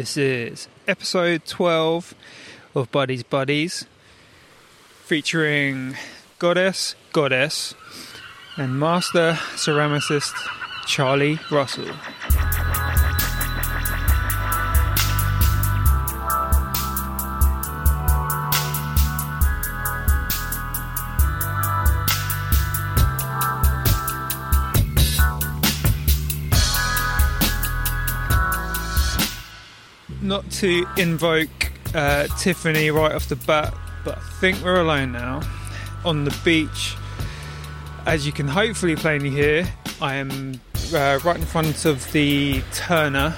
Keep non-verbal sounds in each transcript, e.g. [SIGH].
This is episode 12 of Buddies Buddies, featuring Goddess Goddess and Master Ceramicist Charlie Russell. Not to invoke uh, Tiffany right off the bat, but I think we're alone now on the beach. As you can hopefully plainly hear, I am uh, right in front of the Turner.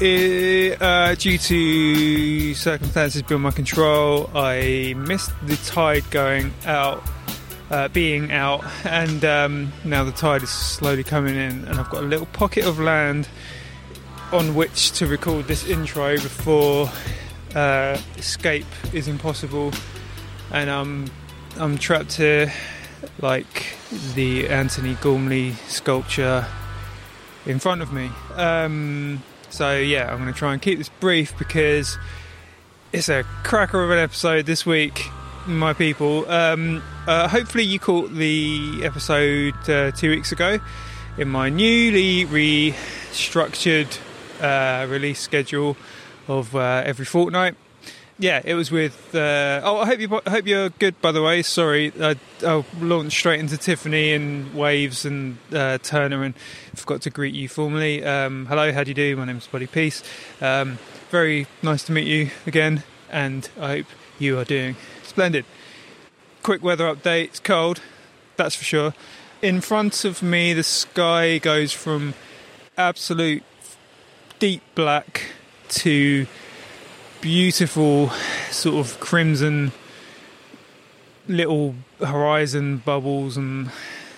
I- uh, due to circumstances beyond my control, I missed the tide going out, uh, being out, and um, now the tide is slowly coming in, and I've got a little pocket of land on which to record this intro before uh, escape is impossible, and I'm I'm trapped here like the Antony Gormley sculpture in front of me. Um, so yeah, I'm going to try and keep this brief because it's a cracker of an episode this week, my people. Um, uh, hopefully, you caught the episode uh, two weeks ago in my newly restructured uh, release schedule of uh, every fortnight. Yeah, it was with. Uh, oh, I hope you I hope you're good. By the way, sorry, I, I launched straight into Tiffany and Waves and uh, Turner and forgot to greet you formally. Um, hello, how do you do? My name's Buddy Peace. Um, very nice to meet you again, and I hope you are doing splendid. Quick weather update. It's cold, that's for sure. In front of me, the sky goes from absolute deep black to beautiful sort of crimson little horizon bubbles and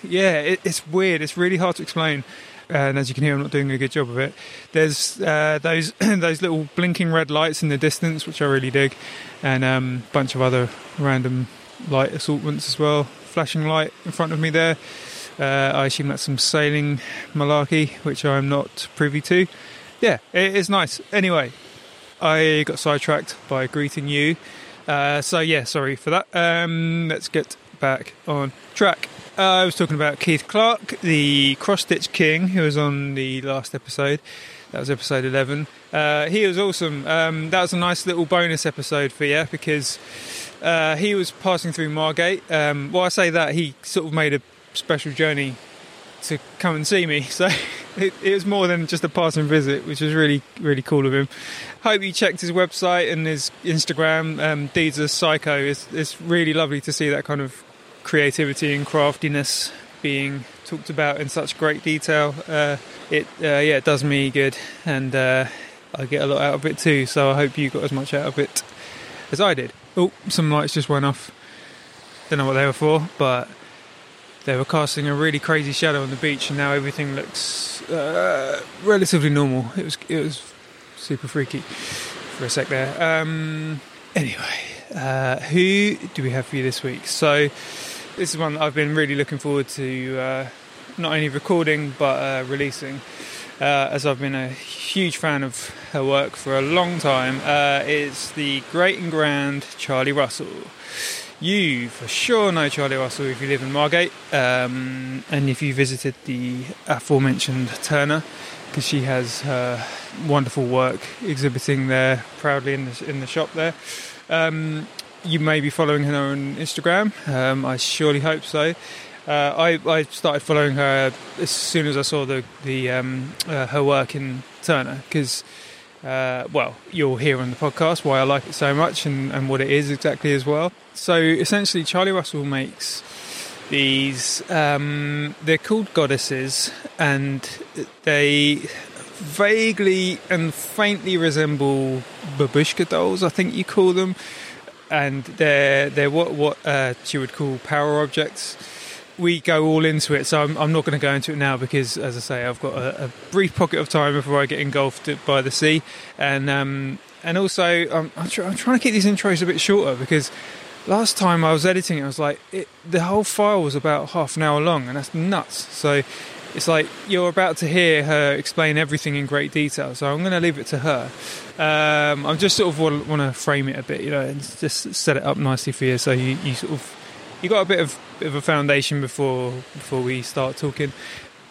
yeah it, it's weird. It's really hard to explain. And as you can hear i'm not doing a good job of it. There's uh, those [CLEARS THROAT] those little blinking red lights in the distance which i really dig and a um, bunch of other random light assortments as well. Flashing light in front of me there. Uh, i assume that's some sailing malarkey which i'm not privy to yeah, it is nice. Anyway, I got sidetracked by greeting you. Uh, so yeah, sorry for that. Um, let's get back on track. Uh, I was talking about Keith Clark, the cross stitch king, who was on the last episode. That was episode 11. Uh, he was awesome. Um, that was a nice little bonus episode for you because uh, he was passing through Margate. Um, well, I say that he sort of made a special journey to come and see me. [LAUGHS] So it, it, was more than just a passing visit, which was really, really cool of him. Hope you checked his website and his Instagram. Um, Deeds of Psycho. It's, it's really lovely to see that kind of creativity and craftiness being talked about in such great detail. Uh, it, uh, yeah, it does me good, and uh, I get a lot out of it too. So I hope you got as much out of it as I did. Oh, some lights just went off. Don't know what they were for, but they were casting a really crazy shadow on the beach, and now everything looks uh, relatively normal. It was it was super freaky for a sec there. Um, anyway, uh, who do we have for you this week? So this is one that I've been really looking forward to, uh, not only recording but uh, releasing. Uh, as I've been a huge fan of her work for a long time, uh, is the great and grand Charlie Russell. You for sure know Charlie Russell if you live in Margate, um, and if you visited the aforementioned Turner, because she has her wonderful work exhibiting there proudly in the, in the shop there. Um, you may be following her on Instagram. Um, I surely hope so. Uh, I, I, started following her as soon as I saw the, the um, uh, her work in Turner because uh, well, you'll hear on the podcast why I like it so much and, and what it is exactly as well. So essentially, Charlie Russell makes these, um, they're called goddesses, and they vaguely and faintly resemble babushka dolls, I think you call them. And they're, they're what, what uh, she would call power objects we go all into it. So I'm, I'm not going to go into it now because, as I say, I've got a, a brief pocket of time before I get engulfed by the sea, and um, and also I'm, I'm, try, I'm, trying to keep these intros a bit shorter because last time I was editing it, I was like, it, the whole file was about half an hour long, and that's nuts. So it's like you're about to hear her explain everything in great detail. So I'm going to leave it to her. Um, I just sort of want, want to frame it a bit, you know, and just set it up nicely for you, so you, you sort of you got a bit of bit of a foundation before before we start talking.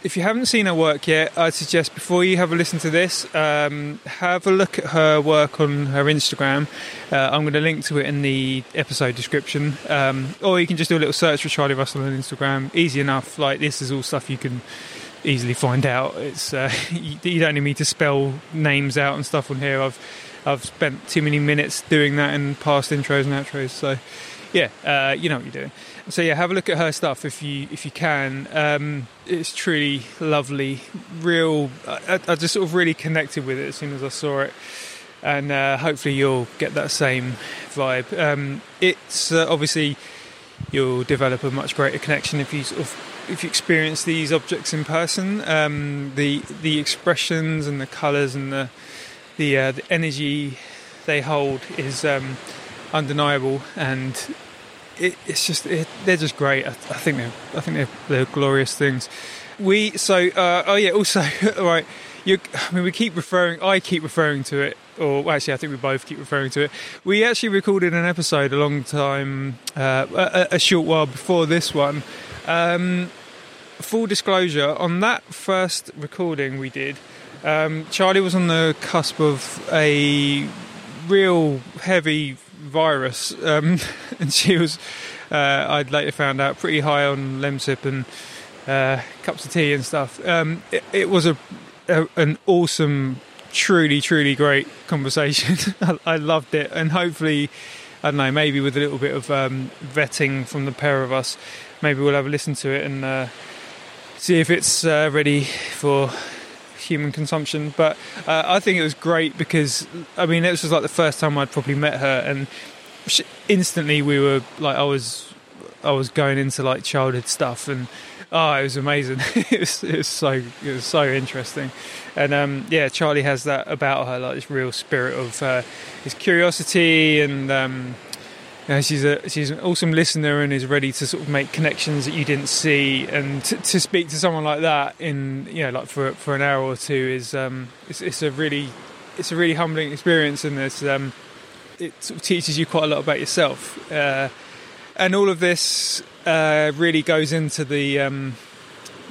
If you haven't seen her work yet, I'd suggest before you have a listen to this, um, have a look at her work on her Instagram. Uh, I'm going to link to it in the episode description, um, or you can just do a little search for Charlie Russell on Instagram. Easy enough. Like this is all stuff you can easily find out. It's uh, [LAUGHS] you, you don't need me to spell names out and stuff on here. I've I've spent too many minutes doing that in past intros and outros. So yeah, uh, you know what you're doing. So yeah, have a look at her stuff if you if you can. Um, it's truly lovely. Real, I, I, just sort of really connected with it as soon as I saw it, and uh, hopefully you'll get that same vibe. Um, it's uh, obviously you'll develop a much greater connection if you sort of if you experience these objects in person. Um, the the expressions and the colours and the the, uh, the energy they hold is um, undeniable, and it, it's just it, they're just great. I, I, think they're I think they're, they're glorious things. We so uh, oh yeah also [LAUGHS] right. You, I mean, we keep referring. I keep referring to it, or well, actually, I think we both keep referring to it. We actually recorded an episode a long time, uh, a, a, short while before this one. Um, full disclosure: on that first recording we did, um, Charlie was on the cusp of a real heavy virus, um, [LAUGHS] and she was. Uh, I'd later found out pretty high on Lemsip and uh, cups of tea and stuff. Um, it, it, was a, a, an awesome, truly, truly great conversation. [LAUGHS] I, I, loved it, and hopefully, I don't know, maybe with a little bit of um, vetting from the pair of us, maybe we'll have a listen to it and uh, see if it's uh, ready for human consumption. But uh, I think it was great because I mean it was like the first time I'd probably met her, and instantly we were like I was I was going into like childhood stuff and. Oh, it was amazing! [LAUGHS] it, was, it was so it was so interesting, and um, yeah, Charlie has that about her, like this real spirit of uh, his curiosity and um, know, she's a she's an awesome listener and is ready to sort of make connections that you didn't see. And to, to speak to someone like that in you know like for for an hour or two is um, it's, it's a really it's a really humbling experience, and it's um, it sort of teaches you quite a lot about yourself. Uh, and all of this uh, really goes into the um,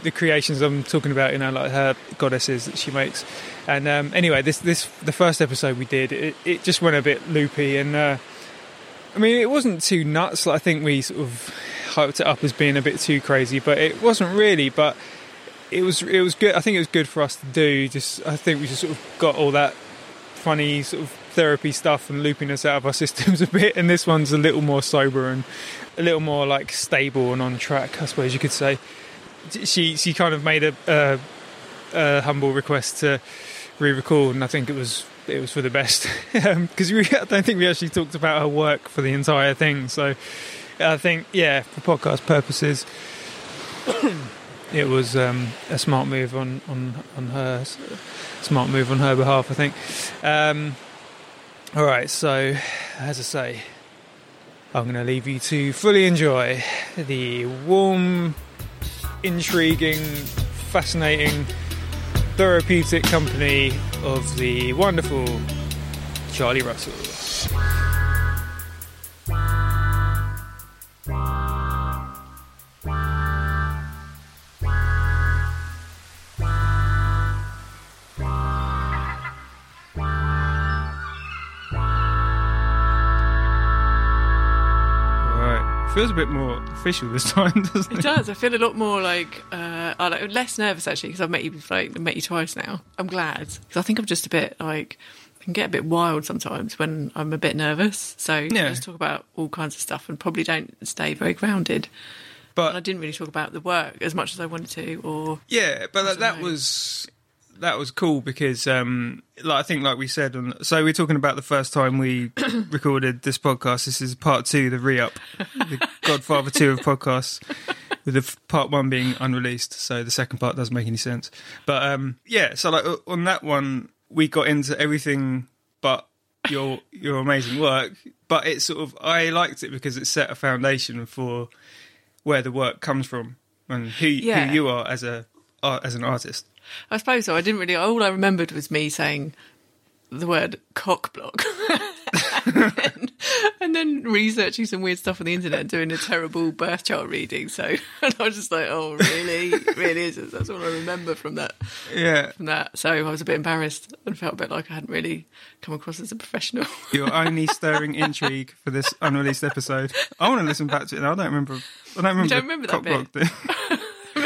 the creations I'm talking about, you know, like her goddesses that she makes. And um, anyway, this this the first episode we did, it, it just went a bit loopy, and uh, I mean, it wasn't too nuts. I think we sort of hyped it up as being a bit too crazy, but it wasn't really. But it was it was good. I think it was good for us to do. Just I think we just sort of got all that funny sort of therapy stuff and looping us out of our [LAUGHS] systems a bit. And this one's a little more sober and a little more like stable and on track, I suppose you could say. She she kind of made a, a, a humble request to re-record, and I think it was it was for the best because [LAUGHS] um, [LAUGHS] I don't think we actually talked about her work for the entire thing. So I think, yeah, for podcast purposes, [COUGHS] it was um, a smart move on on on her smart move on her behalf. I think. Um, all right, so as I say, I'm going to leave you to fully enjoy the warm, intriguing, fascinating therapeutic company of the wonderful Charlie Russell. Feels a bit more official this time, [LAUGHS] doesn't it? It does. I feel a lot more like uh, I like less nervous actually because I've met you like met you twice now. I'm glad because I think I'm just a bit like I can get a bit wild sometimes when I'm a bit nervous. So Yeah. I just talk about all kinds of stuff and probably don't stay very grounded. And I didn't really talk about the work as much as I wanted to. Or yeah, but that, that was that was cool because, um, like I think, like we said, on, so we're talking about the first time we [COUGHS] recorded this podcast. This is part two, the re-up, the Godfather two of podcasts. With the f- part one being unreleased, so the second part doesn't make any sense. But um, yeah, so like on that one, we got into everything but your your amazing work. But it sort of I liked it because it set a foundation for where the work comes from and who Yeah. who you are as a art, as an artist. I suppose so. I didn't really. All I remembered was me saying the word cock block. and, [LAUGHS] then, and then researching some weird stuff on the internet and doing a terrible birth chart reading. So [LAUGHS] and I was just like, oh, really? really is it? That's all I remember from that. Yeah, From that. So I was a bit embarrassed and felt a bit like I hadn't really come across as a professional. [LAUGHS] you're only stirring intrigue for this unreleased episode. I want to listen back to it. Now. I don't remember. I don't remember. don't the remember that thing.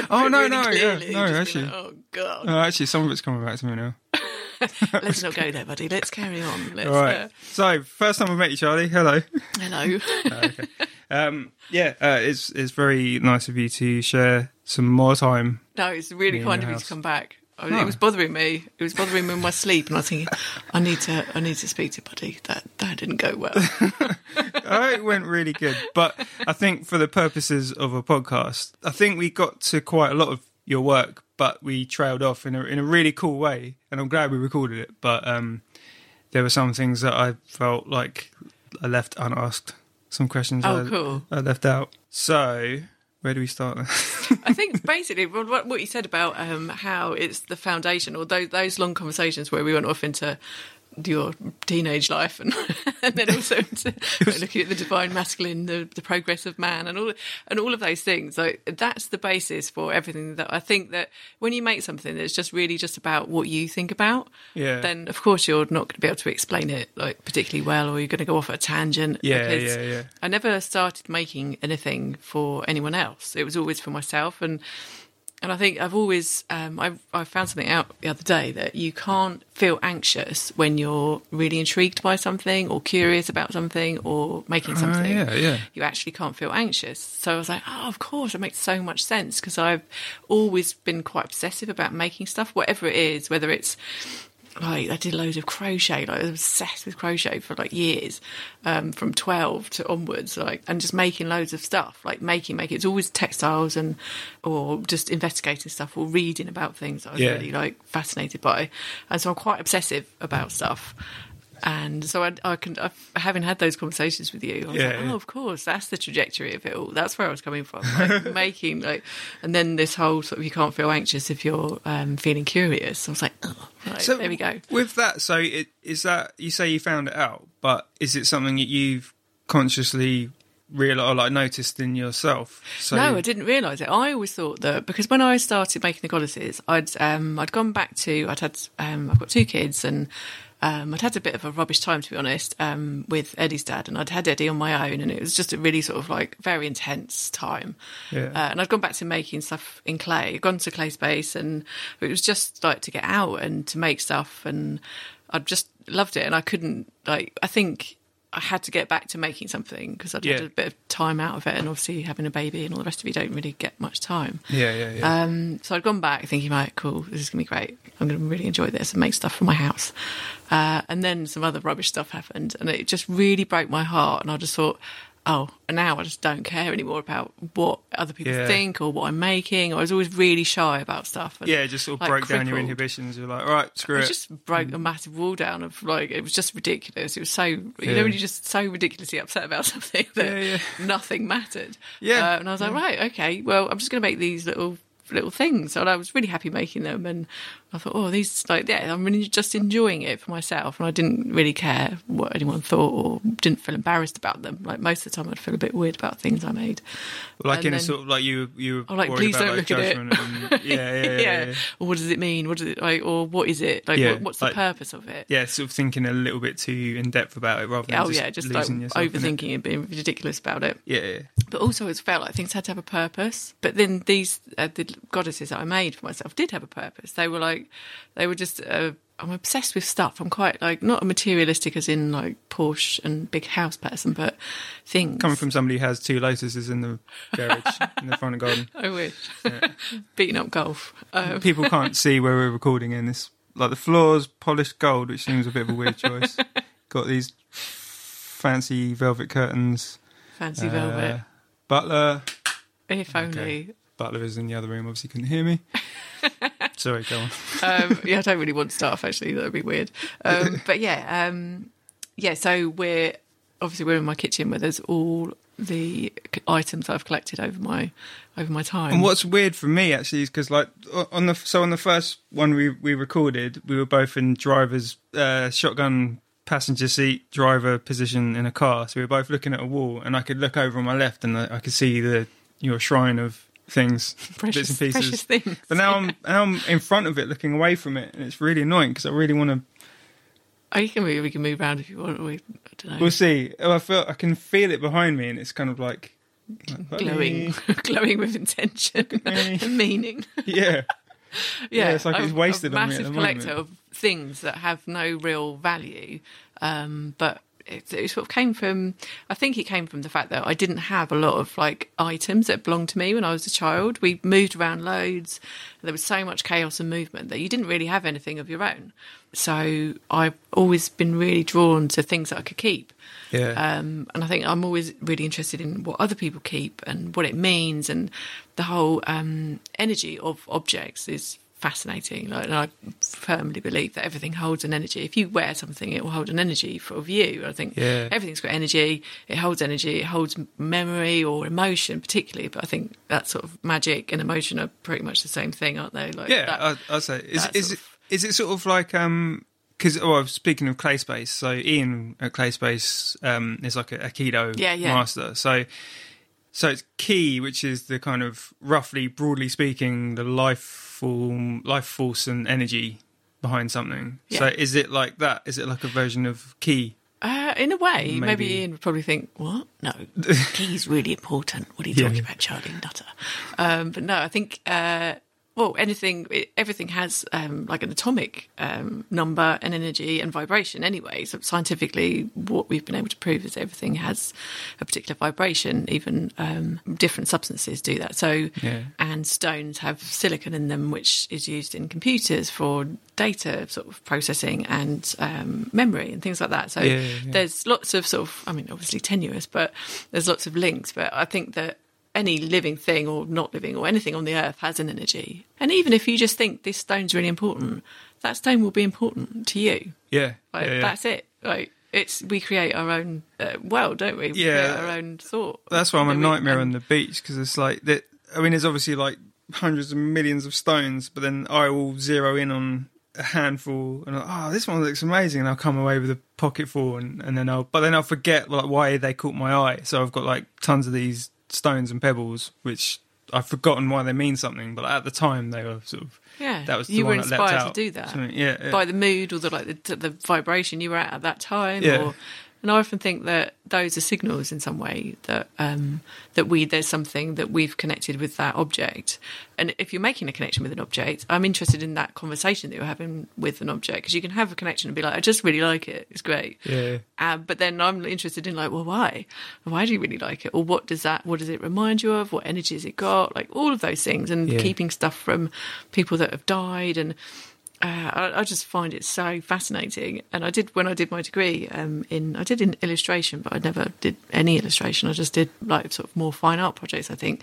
[LAUGHS] oh no, Really no, clearly, yeah, no, actually, like, oh, God. no, actually, some of it's coming back to me now. [LAUGHS] Let's [LAUGHS] not go there, buddy. Let's carry on. Let's, All right. uh, So, first time I met you, Charlie. Hello. hello. Um, yeah, uh, it's it's very nice of you to share some more time. No, it's really kind of you to come back. Oh. It was bothering me. It was bothering me in my sleep, and I was thinking, I need to, I need to speak to Buddy. That that didn't go well. [LAUGHS] Oh, it went really good. But I think for the purposes of a podcast, I think we got to quite a lot of your work, but we trailed off in a in a really cool way, and I'm glad we recorded it. But um, there were some things that I felt like I left unasked. Some questions Oh, I, cool. I left out. So where do we start? I think basically what, what what you said about um, how it's the foundation, or those, those long conversations where we went off into your teenage life, and [LAUGHS] and then also into like, looking at the divine masculine, the, the progress of man, and all and all of those things. Like that's the basis for everything. That I think that when you make something that's just really just about what you think about, Yeah. then of course you're not going to be able to explain it like particularly well, or you're going to go off at a tangent. Yeah, because yeah, yeah. I never started making anything for anyone else. It was always for myself, and and I think I've always um, I I found something out the other day that you can't feel anxious when you're really intrigued by something or curious about something or making something. yeah, yeah. You actually can't feel anxious. So I was like, oh, of course, it makes so much sense because I've always been quite obsessive about making stuff, whatever it is, whether it's like I did loads of crochet. Like I was obsessed with crochet for like years, um, from twelve to onwards. Like and just making loads of stuff. Like making, making. It's always textiles and or just investigating stuff or reading about things that I was Yeah. really like fascinated by. And so I'm quite obsessive about stuff. And so I, I can, I've, having had those conversations with you, I was Yeah, like, yeah. oh, of course, that's the trajectory of it all. That's where I was coming from, like [LAUGHS] making like, and then this whole sort of you can't feel anxious if you're um, feeling curious. I was like, oh, right, So there we go. With that, so it, is that you say you found it out, but is it something that you've consciously realized or like noticed in yourself? So no, I didn't realise it. I always thought that because when I started making the goddesses, I'd um, I'd gone back to I'd had um, I've got two kids and um, I'd had a bit of a rubbish time to be honest um, with Eddie's dad, and I'd had Eddie on my own, and it was just a really sort of like very intense time. Yeah. Uh, and I'd gone back to making stuff in clay, I'd gone to clay space, and it was just like to get out and to make stuff, and I just loved it, and I couldn't like I think. I had to get back to making something because I'd had a bit of time out of it, and obviously having a baby and all the rest of you don't really get much time. Yeah, yeah, yeah. Um, so I'd gone back thinking, right, cool, this is going to be great. I'm going to really enjoy this and make stuff for my house. Uh, and then some other rubbish stuff happened, and it just really broke my heart. And I just thought, oh, and now I just don't care anymore about what other people Yeah. think or what I'm making. I was always really shy about stuff. And, yeah, just sort of like, broke down your inhibitions. You're like, all right, screw it. just broke a massive wall down of like it was just ridiculous. It was so you Yeah. know when you're just so ridiculously upset about [LAUGHS] something that Yeah, yeah. nothing mattered. Yeah, Uh, and I was like, right, okay, well, I'm just going to make these little little things. And I was really happy making them, and I thought, oh, these like yeah, I'm really just enjoying it for myself, and I didn't really care what anyone thought or didn't feel embarrassed about them. Like most of the time, I'd feel a bit weird about things I made. Like And in a sort of like you you were Oh, like, please about don't like look at it. and, [LAUGHS] yeah, yeah, yeah, yeah. Or what does it mean? What does it like? Or what is it? Like, what, what's the purpose of it? Yeah, sort of thinking a little bit too in depth about it rather than oh just yeah, just like in it. overthinking and being ridiculous about it. Yeah, yeah. But also, it's felt like things had to have a purpose. But then these uh, the goddesses that I made for myself did have a purpose. They were like, they were just. Uh, I'm obsessed with stuff. I'm quite like not a materialistic as in like Porsche and big house person, but things. Coming from somebody who has two lotuses in the garage [LAUGHS] in the front of garden. I wish [LAUGHS] beating up golf. Um, People can't [LAUGHS] see where we're recording in this. Like the floors polished gold, which seems a bit of a weird choice. Got these fancy velvet curtains. fancy Uh, velvet. Butler. If only. Butler is in the other room. Obviously, couldn't hear me. Sorry, go on. [LAUGHS] um, yeah, I don't really want staff actually. That would be weird. Um, [LAUGHS] but yeah, um, yeah. So we're obviously we're in my kitchen where there's all the items I've collected over my over my time. And what's weird for me actually is because like on the so on the first one we we recorded, we were both in driver's uh, shotgun passenger seat driver position in a car. So we were both looking at a wall, and I could look over on my left, and I I could see the your shrine of things, [LAUGHS] Precious- bits and pieces. precious things. But now I'm now I'm in front of it, looking away from it, and it's really annoying because I really want to. Oh, you can move. We can move around if you want. We, I don't know. We'll see. Oh, I feel I can feel it behind me, and it's kind of like. like, glowing, [LAUGHS] glowing with intention [LAUGHS] and meaning. Yeah. yeah, Yeah, it's like it's wasted a on me massive collector moment. of things that have no real value, um, but it, it sort of came from. I think it came from the fact that I didn't have a lot of like items that belonged to me when I was a child. We moved around loads. And there was so much chaos and movement that you didn't really have anything of your own. So I've always been really drawn to things that I could keep. Yeah. Um, and I think I'm always really interested in what other people keep and what it means, and the whole um, energy of objects is fascinating. Like, and I firmly believe that everything holds an energy. If you wear something, it will hold an energy for you. I think Yeah. everything's got energy. It holds energy. It holds memory or emotion, particularly. But I think that sort of magic and emotion are pretty much the same thing, aren't they? Like Yeah, I, I'd say. Is, is, it, of- is it sort of like um? Because oh, I was speaking of clay space. So Ian at clay space um is like a, aikido Yeah, yeah. master. So so it's ki, which is the kind of roughly, broadly speaking, the life form, life force and energy behind something. So is it like that? Is it like a version of ki? Uh, in a way, maybe. Maybe. Ian would probably think, "What? No, [LAUGHS] ki's really important. What are you Yeah. talking about, Charlie Nutter?" Um, but no, I think uh, well, anything, everything has um, like an atomic um, number and energy and vibration anyway. So scientifically, what we've been able to prove is everything has a particular vibration. Even um, different substances do that. So, Yeah. and stones have silicon in them, which is used in computers for data sort of processing and um, memory and things like that. So yeah, yeah. there's lots of sort of, I mean, obviously tenuous, but there's lots of links. But I think that any living thing or not living or anything on the earth has an energy. And even if you just think this stone's really important, that stone will be important to you. Yeah, Like yeah, yeah. that's it. Like it's we create our own uh, world, don't we? We Yeah. create our own thought. That's why I'm a That we- nightmare on the beach because it's like that. I mean, there's obviously like hundreds of millions of stones, but then I will zero in on a handful and oh, this one looks amazing, and I'll come away with a pocket full, and, and then I'll but then I'll forget like why they caught my eye. So I've got like tons of these stones and pebbles, which I've forgotten why they mean something, but at the time they were sort of Yeah, that was the you were one that leapt inspired to do that. Yeah, yeah. by the mood or the like the, the vibration you were at at that time. Yeah. Or, and I often think that those are signals in some way that um, that we there's something that we've connected with that object. And if you're making a connection with an object, I'm interested in that conversation that you're having with an object because you can have a connection and be like, I just really like it. It's great. Yeah. Uh, but then I'm interested in like, well, why? Why do you really like it? Or what does that? What does it remind you of? What energy has it got? Like all of those things, and Yeah. keeping stuff from people that have died and uh, I, I just find it so fascinating. And I did when I did my degree um, in I did in illustration, but I never did any illustration. I just did like sort of more fine art projects, I think.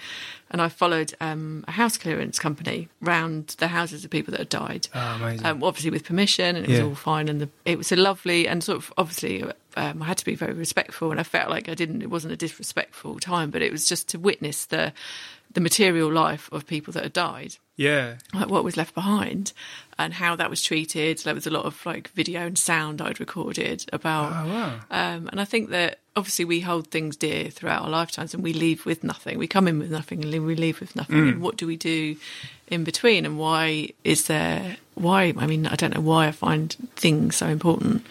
And I followed um, a house clearance company round the houses of people that had died. Oh, amazing. Um, obviously with permission, and it was Yeah. all fine. And the, it was a lovely and sort of obviously um, I had to be very respectful, and I felt like I didn't. It wasn't a disrespectful time, but it was just to witness the the material life of people that had died Yeah. like what was left behind and how that was treated. There was a lot of like video and sound I'd recorded about. Oh, wow. Um, and I think that obviously we hold things dear throughout our lifetimes and we leave with nothing. We come in with nothing and we leave with nothing. Mm. And what do we do in between? And why is there, why? I mean, I don't know why I find things so important.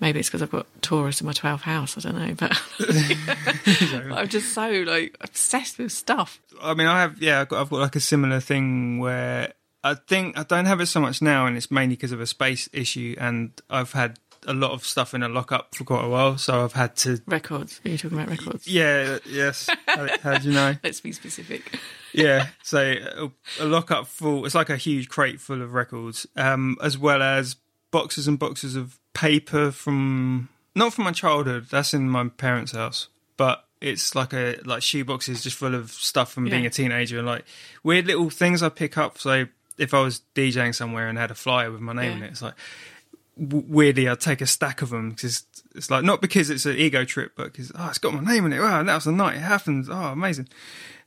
Maybe it's because I've got Taurus in my 12th house. I don't know, but [LAUGHS] I'm just so like obsessed with stuff. I mean, I have, yeah, I've got, I've got like a similar thing where I think I don't have it so much now, and it's mainly because of a space issue, and I've had a lot of stuff in a lockup for quite a while, so I've had to. Records. Are you talking about records? Yeah, yes. how, how do you know? [LAUGHS] Let's be specific. [LAUGHS] yeah, so a, a lockup full. It's like a huge crate full of records, um, as well as boxes and boxes of paper from not from my childhood. That's in my parents' house, but it's like a like shoe boxes just full of stuff from being a teenager and like weird little things I pick up. So if I was DJing somewhere and had a flyer with my name in it, it's like w- weirdly I'd take a stack of them because it's like not because it's an ego trip, but because oh, it's got my name in it. Wow, that was the night it happened. Oh, amazing.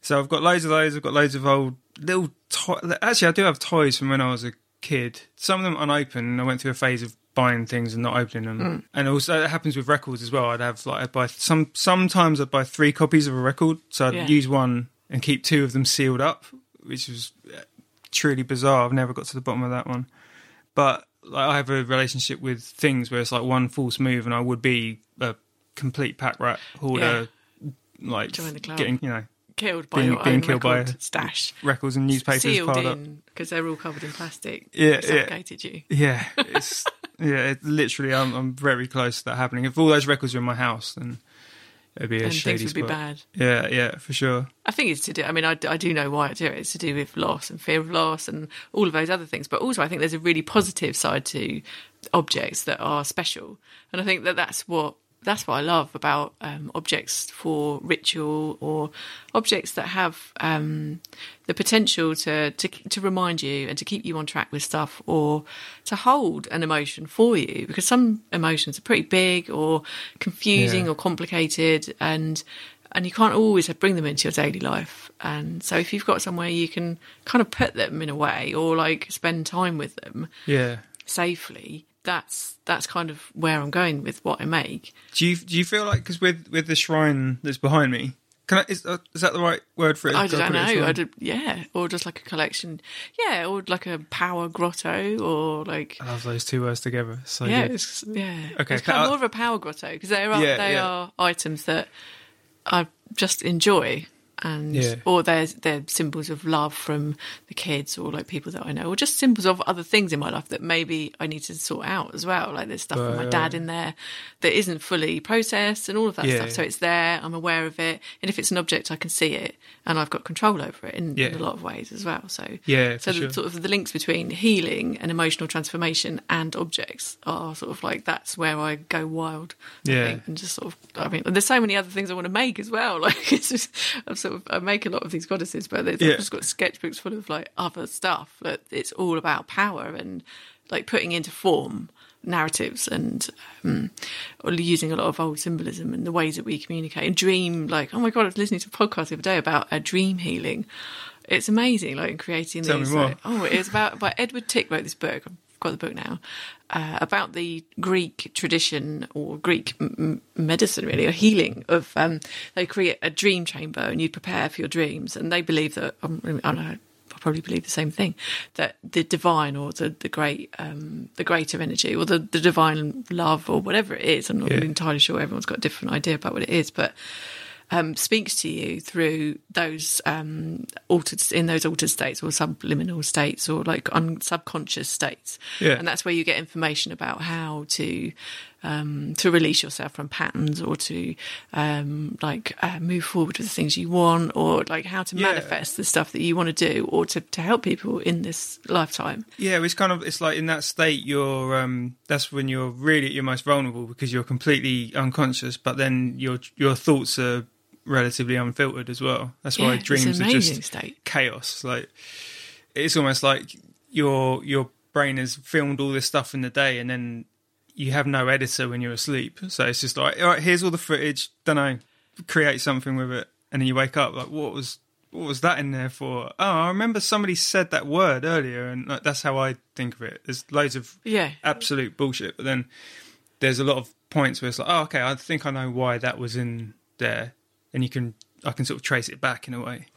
So I've got loads of those. I've got loads of old little. To- Actually, I do have toys from when I was a kid. Some of them unopened. and I went through a phase of buying things and not opening them. Mm. And also, it happens with records as well. I'd have like I'd buy some. Sometimes I'd buy three copies of a record, so I'd Yeah. use one and keep two of them sealed up, which was truly bizarre. I've never got to the bottom of that one. But like, I have a relationship with things where it's like one false move, and I would be a complete pack rat hoarder. Like the club. getting you know Killed by Being- your being killed by stash. records and newspapers Sealed in because they're all covered in plastic. Yeah, yeah. You. Yeah, it's [LAUGHS] yeah. It, literally, I'm I'm very close to that happening. If all those records were in my house, then it'd be a And shady things would be bad. Yeah, yeah, for sure. I think it's to do. I mean, I, I do know why I do it. It's to do with loss and fear of loss and all of those other things. But also, I think there's a really positive side to objects that are special, and I think that that's what that's what I love about um, objects for ritual or objects that have um, the potential to, to to remind you and to keep you on track with stuff or to hold an emotion for you because some emotions are pretty big or confusing Yeah. or complicated and and you can't always bring them into your daily life. And so if you've got somewhere you can kind of put them in a way or like spend time with them Yeah. safely, that's that's kind of where I'm going with what I make. Do you do you feel like because with with the shrine that's behind me, can I, is, uh, is that the right word for it? I Do don't put it as know. I did, yeah, or just like a collection, yeah, or like a power grotto, or like I love those two words together. So yeah, good. it's, yeah. Okay, it's kind of more of a power grotto because they are Yeah, they yeah. are items that I just enjoy, and Yeah. or they're they're symbols of love from the kids or like people that I know, or just symbols of other things in my life that maybe I need to sort out as well. Like there's stuff from my dad right. in there that isn't fully processed and all of that Yeah. stuff. So it's there. I'm aware of it, and if it's an object, I can see it, and I've got control over it in, Yeah. in a lot of ways as well. So Yeah, so the sure. sort of the links between healing and emotional transformation and objects are sort of like that's where I go wild. Yeah. think, and just sort of I mean, there's so many other things I want to make as well. [LAUGHS] Like it's just I'm sort of I make a lot of these goddesses, but Yeah. I've just got sketchbooks full of like other stuff. But it's all about power and like putting into form narratives and um, using a lot of old symbolism and the ways that we communicate and dream like oh my god I was listening to a podcast the other day about a dream healing it's amazing like in creating Tell these like, oh it's about by Edward Tick wrote this book I've got the book now uh, about the Greek tradition or Greek m- medicine really or healing of um, they create a dream chamber and you prepare for your dreams and they believe that um, I don't know I probably believe the same thing that the divine or the the great um, the greater energy or the, the divine love or whatever it is. I'm not Yeah. entirely sure. Everyone's got a different idea about what it is, but um, speaks to you through those um, altered in those altered states or subliminal states or like un- subconscious states. Yeah. And that's where you get information about how to um, to release yourself from patterns or to um, like uh, move forward with the things you want or like how to Yeah. manifest the stuff that you want to do or to, to help people in this lifetime. Yeah, it's kind of it's like in that state you're um that's when you're really at your most vulnerable because you're completely unconscious, but then your your thoughts are relatively unfiltered as well. That's why Yeah, dreams are just state. chaos. Like it's almost like your your brain has filmed all this stuff in the day and then you have no editor when you're asleep. So it's just like, all right, here's all the footage. Don't know, create something with it, and then you wake up like, what was what was that in there for? Oh, I remember somebody said that word earlier, and like, that's how I think of it. There's loads of Yeah. absolute bullshit, but then there's a lot of points where it's like, oh, okay, I think I know why that was in there, and you can I can sort of trace it back in a way.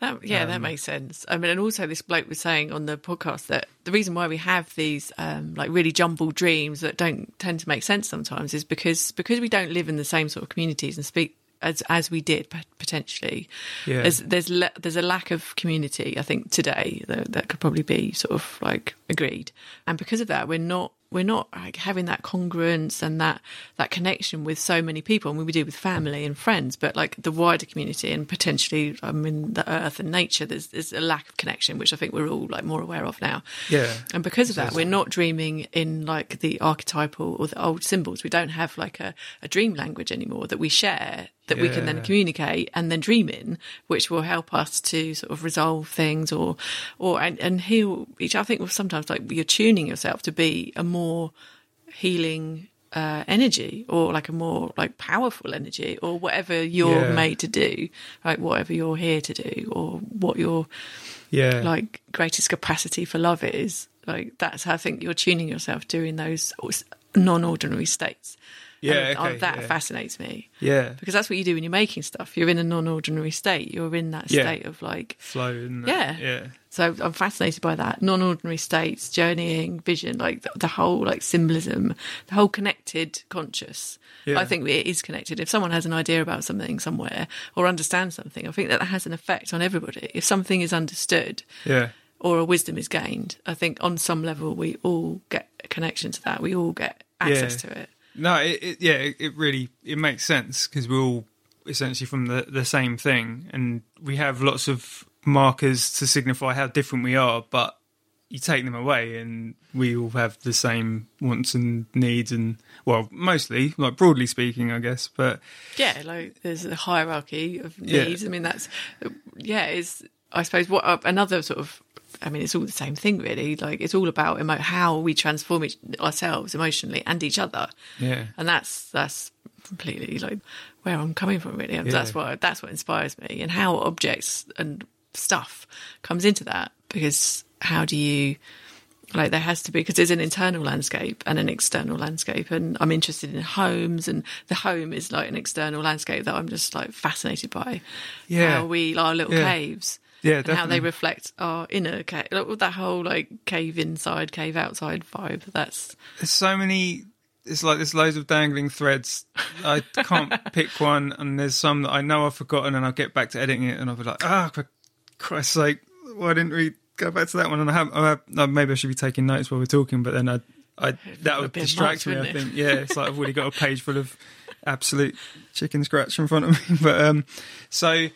That, yeah, Um, that makes sense. I mean, and also this bloke was saying on the podcast that the reason why we have these um, like really jumbled dreams that don't tend to make sense sometimes is because because we don't live in the same sort of communities and speak as as we did pot- potentially. Yeah. There's there's le- there's a lack of community. I think today that, that could probably be sort of like agreed, and because of that, we're not we're not like having that congruence and that that connection with so many people. I mean, we do with family and friends, but like the wider community and potentially, I mean, the earth and nature. There's there's a lack of connection, which I think we're all like more aware of now. Yeah. And because of that, we're not dreaming in like the archetypal or the old symbols. We don't have like a, a dream language anymore that we share that we can then communicate and then dream in, which will help us to sort of resolve things or or and, and heal each. I think sometimes like you're tuning yourself to be a more healing uh, energy or like a more like powerful energy or whatever you're Yeah. made to do, like whatever you're here to do or what your Yeah, like greatest capacity for love is. Like that's how I think you're tuning yourself during those non-ordinary states. Yeah, okay, that yeah. fascinates me yeah, because that's what you do when you're making stuff. You're in a non-ordinary state. You're in that Yeah. state of like flow. Yeah. yeah, so I'm fascinated by that non-ordinary states, journeying, vision, like the, the whole like symbolism, the whole connected conscious. Yeah. I think it is connected. If someone has an idea about something somewhere or understands something, I think that that has an effect on everybody. If something is understood yeah, or a wisdom is gained, I think on some level we all get a connection to that. We all get access Yeah. to it. No, it, it yeah, it, really it makes sense because we're all essentially from the the same thing, and we have lots of markers to signify how different we are. But you take them away, and we all have the same wants and needs, and well, mostly, like broadly speaking, I guess. But Yeah, like there's a hierarchy of Yeah. needs. I mean, that's yeah. Is I suppose what uh, another sort of. I mean, it's all the same thing, really. Like it's all about emo- how we transform each, ourselves emotionally and each other. Yeah. and that's that's completely like where I'm coming from, really. And That's Yeah. what that's what inspires me, and how objects and stuff comes into that. Because how do you like there has to be because there's an internal landscape and an external landscape and i'm interested in homes and the home is like an external landscape that i'm just like fascinated by Yeah. how we our little Yeah. caves Yeah, and how they reflect our inner cave that whole like cave inside cave outside vibe that's there's so many. It's like there's loads of dangling threads. I can't [LAUGHS] pick one, and there's some that I know I've forgotten, and I'll get back to editing it, and I'll be like, ah, for Christ's sake, why didn't we go back to that one? And I have, I have maybe I should be taking notes while we're talking, but then I, I that would distract much, me. I think, yeah, it's like I've already got a page full of [LAUGHS] absolute chicken scratch in front of me. [LAUGHS] But um, so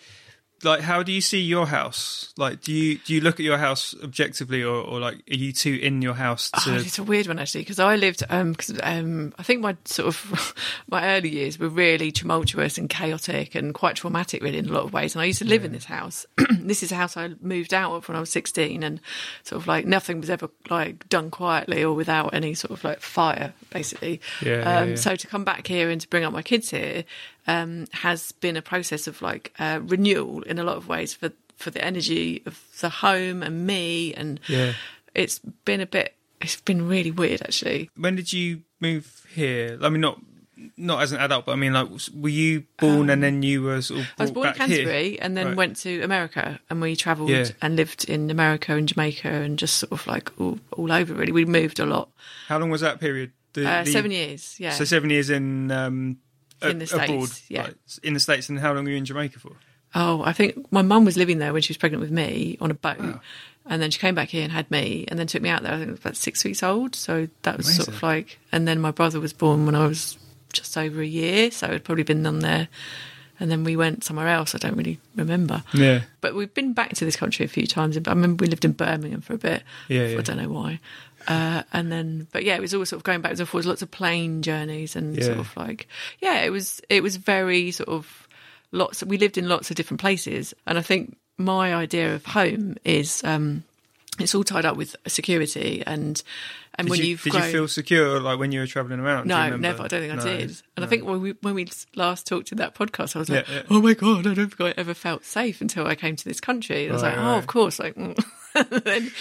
like how do you see your house? Like do you do you look at your house objectively or, or like are you two in your house to Oh, it's a weird one actually because I lived um, cause, um I think my sort of [LAUGHS] my early years were really tumultuous and chaotic and quite traumatic really in a lot of ways. And I used to live in this house. [CLEARS THROAT] This is a house I moved out of when I was 16 and sort of like nothing was ever like done quietly or without any sort of like fire basically. Yeah, yeah, um yeah. so to come back here and to bring up my kids here um has been a process of like uh, renewal in a lot of ways for for the energy of the home and me and Yeah. it's been a bit it's been really weird actually when did you move here i mean not not as an adult but i mean like were you born and then you were sort of Um, I was born in back here? Canterbury and then Right. went to America and we travelled Yeah. and lived in America and Jamaica and just sort of like all, all over really. We moved a lot. how long was that period the, Uh, the- seven years, yeah. so seven years in um In the States, abroad yeah. right, in the states and how long were you in jamaica for Oh, I think my mum was living there when she was pregnant with me on a boat. Ah. And then she came back here and had me and then took me out there. I think I was about six weeks old. So that was sort of like, and then my brother was born when I was just over a year. So I'd probably been on there. And then we went somewhere else. I don't really remember. yeah But we've been back to this country a few times. And I remember we lived in Birmingham for a bit. Yeah, yeah. I don't know why. Uh, and then, but yeah, it was all sort of going backwards and forwards, lots of plane journeys and sort of like, yeah, it was, it was very sort of lots, we lived in lots of different places. And I think my idea of home is, um, it's all tied up with security and And Did when you, you've did grown, you feel secure like when you were traveling around? No, never. I don't think I No, did. And no. I think when we when we last talked in that podcast, I was like, Yeah, yeah. "Oh my god, I don't think I ever felt safe until I came to this country." And I was Right, like, "Oh, right. of course." Like, [LAUGHS] mm. then,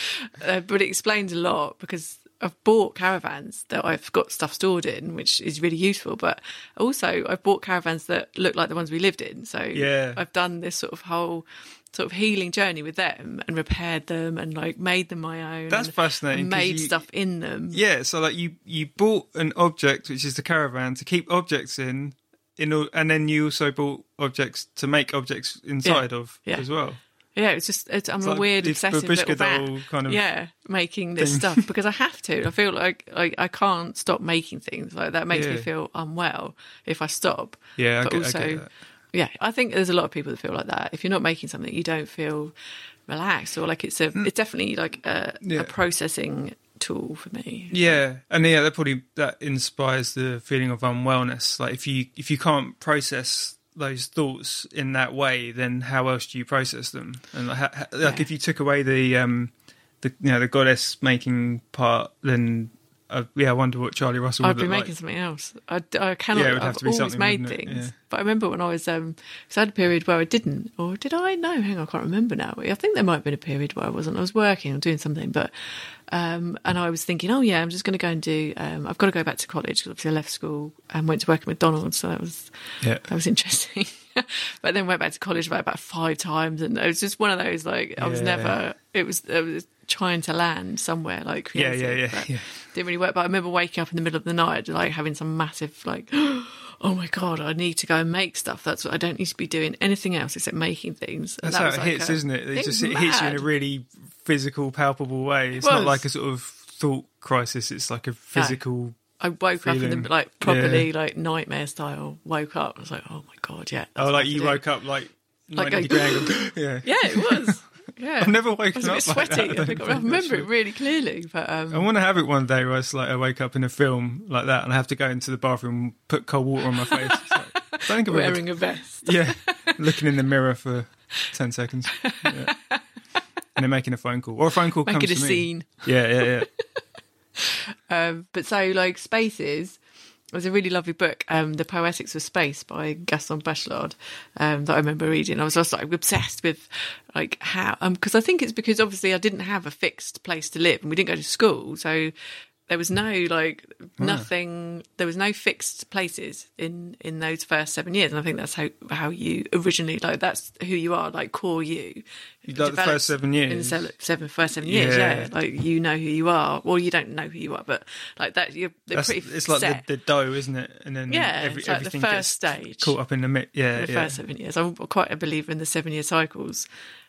uh, but it explains a lot because I've bought caravans that I've got stuff stored in, which is really useful. But also, I've bought caravans that look like the ones we lived in. So Yeah. I've done this sort of whole sort of healing journey with them and repaired them and like made them my own. That's fascinating, made you- stuff in them. Yeah, so like you you bought an object which is the caravan to keep objects in, in and then you also bought objects to make objects inside of Yeah. as well. Yeah, it's just it's, I'm It's a like weird obsessive little doll kind of yeah, making this thing. stuff because I have to. I [LAUGHS] feel like I, I can't stop making things like that. Makes me feel unwell if I stop. Yeah, I but get- I also, get that. yeah, I think there's a lot of people that feel like that. If you're not making something, you don't feel relaxed or like it's a. Hmm. It's definitely like a. Yeah. a processing tool for me. Yeah, and yeah, that probably that inspires the feeling of unwellness. Like if you if you can't process those thoughts in that way, then how else do you process them? And like, ha- like Yeah. if you took away the um the you know the goddess making part, then yeah, I wonder what Charlie Russell. I'd be making like. something else. I, I cannot. Yeah, it would have I've to be always made things, Yeah. but I remember when I was um, because I had a period where I didn't, or did I? No, hang on, I can't remember now. I think there might have been a period where I wasn't. I was working or doing something, but um, and I was thinking, oh yeah, I'm just going to go and do. Um, I've got to go back to college because obviously I left school and went to work at McDonald's, so that was Yeah. that was interesting. [LAUGHS] [LAUGHS] but then went back to college about, about five times, and it was just one of those like I was Yeah. never. It was. It was trying to land somewhere like Yeah, yeah, yeah, yeah. didn't really work. But I remember waking up in the middle of the night, like having some massive, like, [GASPS] oh my god, I need to go and make stuff. That's what I don't need to be doing anything else except making things. And That's that how it like hits, a- isn't it? It it just it hits you in a really physical, palpable way. It's was. not like a sort of thought crisis. It's like a physical. I woke up in the like properly Yeah. like nightmare style. Woke up, I was like, oh my god, yeah. Oh, like you woke up like Like degree. [LAUGHS] Yeah. Yeah, it was. [LAUGHS] Yeah, I've never I was woken up bit like sweaty. I think I [LAUGHS] remember it really clearly, but um, I want to have it one day where it's like I wake up in a film like that and I have to go into the bathroom, and put cold water on my face. Like, I don't think ever- wearing a vest. yeah, looking in the mirror for ten seconds, yeah. and then making a phone call or a phone call Making comes a to me. scene. Yeah, yeah, yeah. [LAUGHS] Um, but so, like, Spaces it was a really lovely book, um, The Poetics of Space by Gaston Bachelard, um, that I remember reading. I was just like obsessed with, like, how, because I think it's because obviously I didn't have a fixed place to live and we didn't go to school. So there was no, like, nothing, there was no fixed places in, in those first seven years. And I think that's how, how you originally, like, that's who you are, like, core you. You like the first seven In the years? seven, first seven years, Yeah. yeah. Like, you know who you are. Well, you don't know who you are, but, like, that, you're, pretty it's like the, set. the dough, isn't it? And then Yeah, every, like the everything first gets stage. caught up in the mix. Yeah, the yeah. first seven years. I'm quite a believer in the seven year cycles.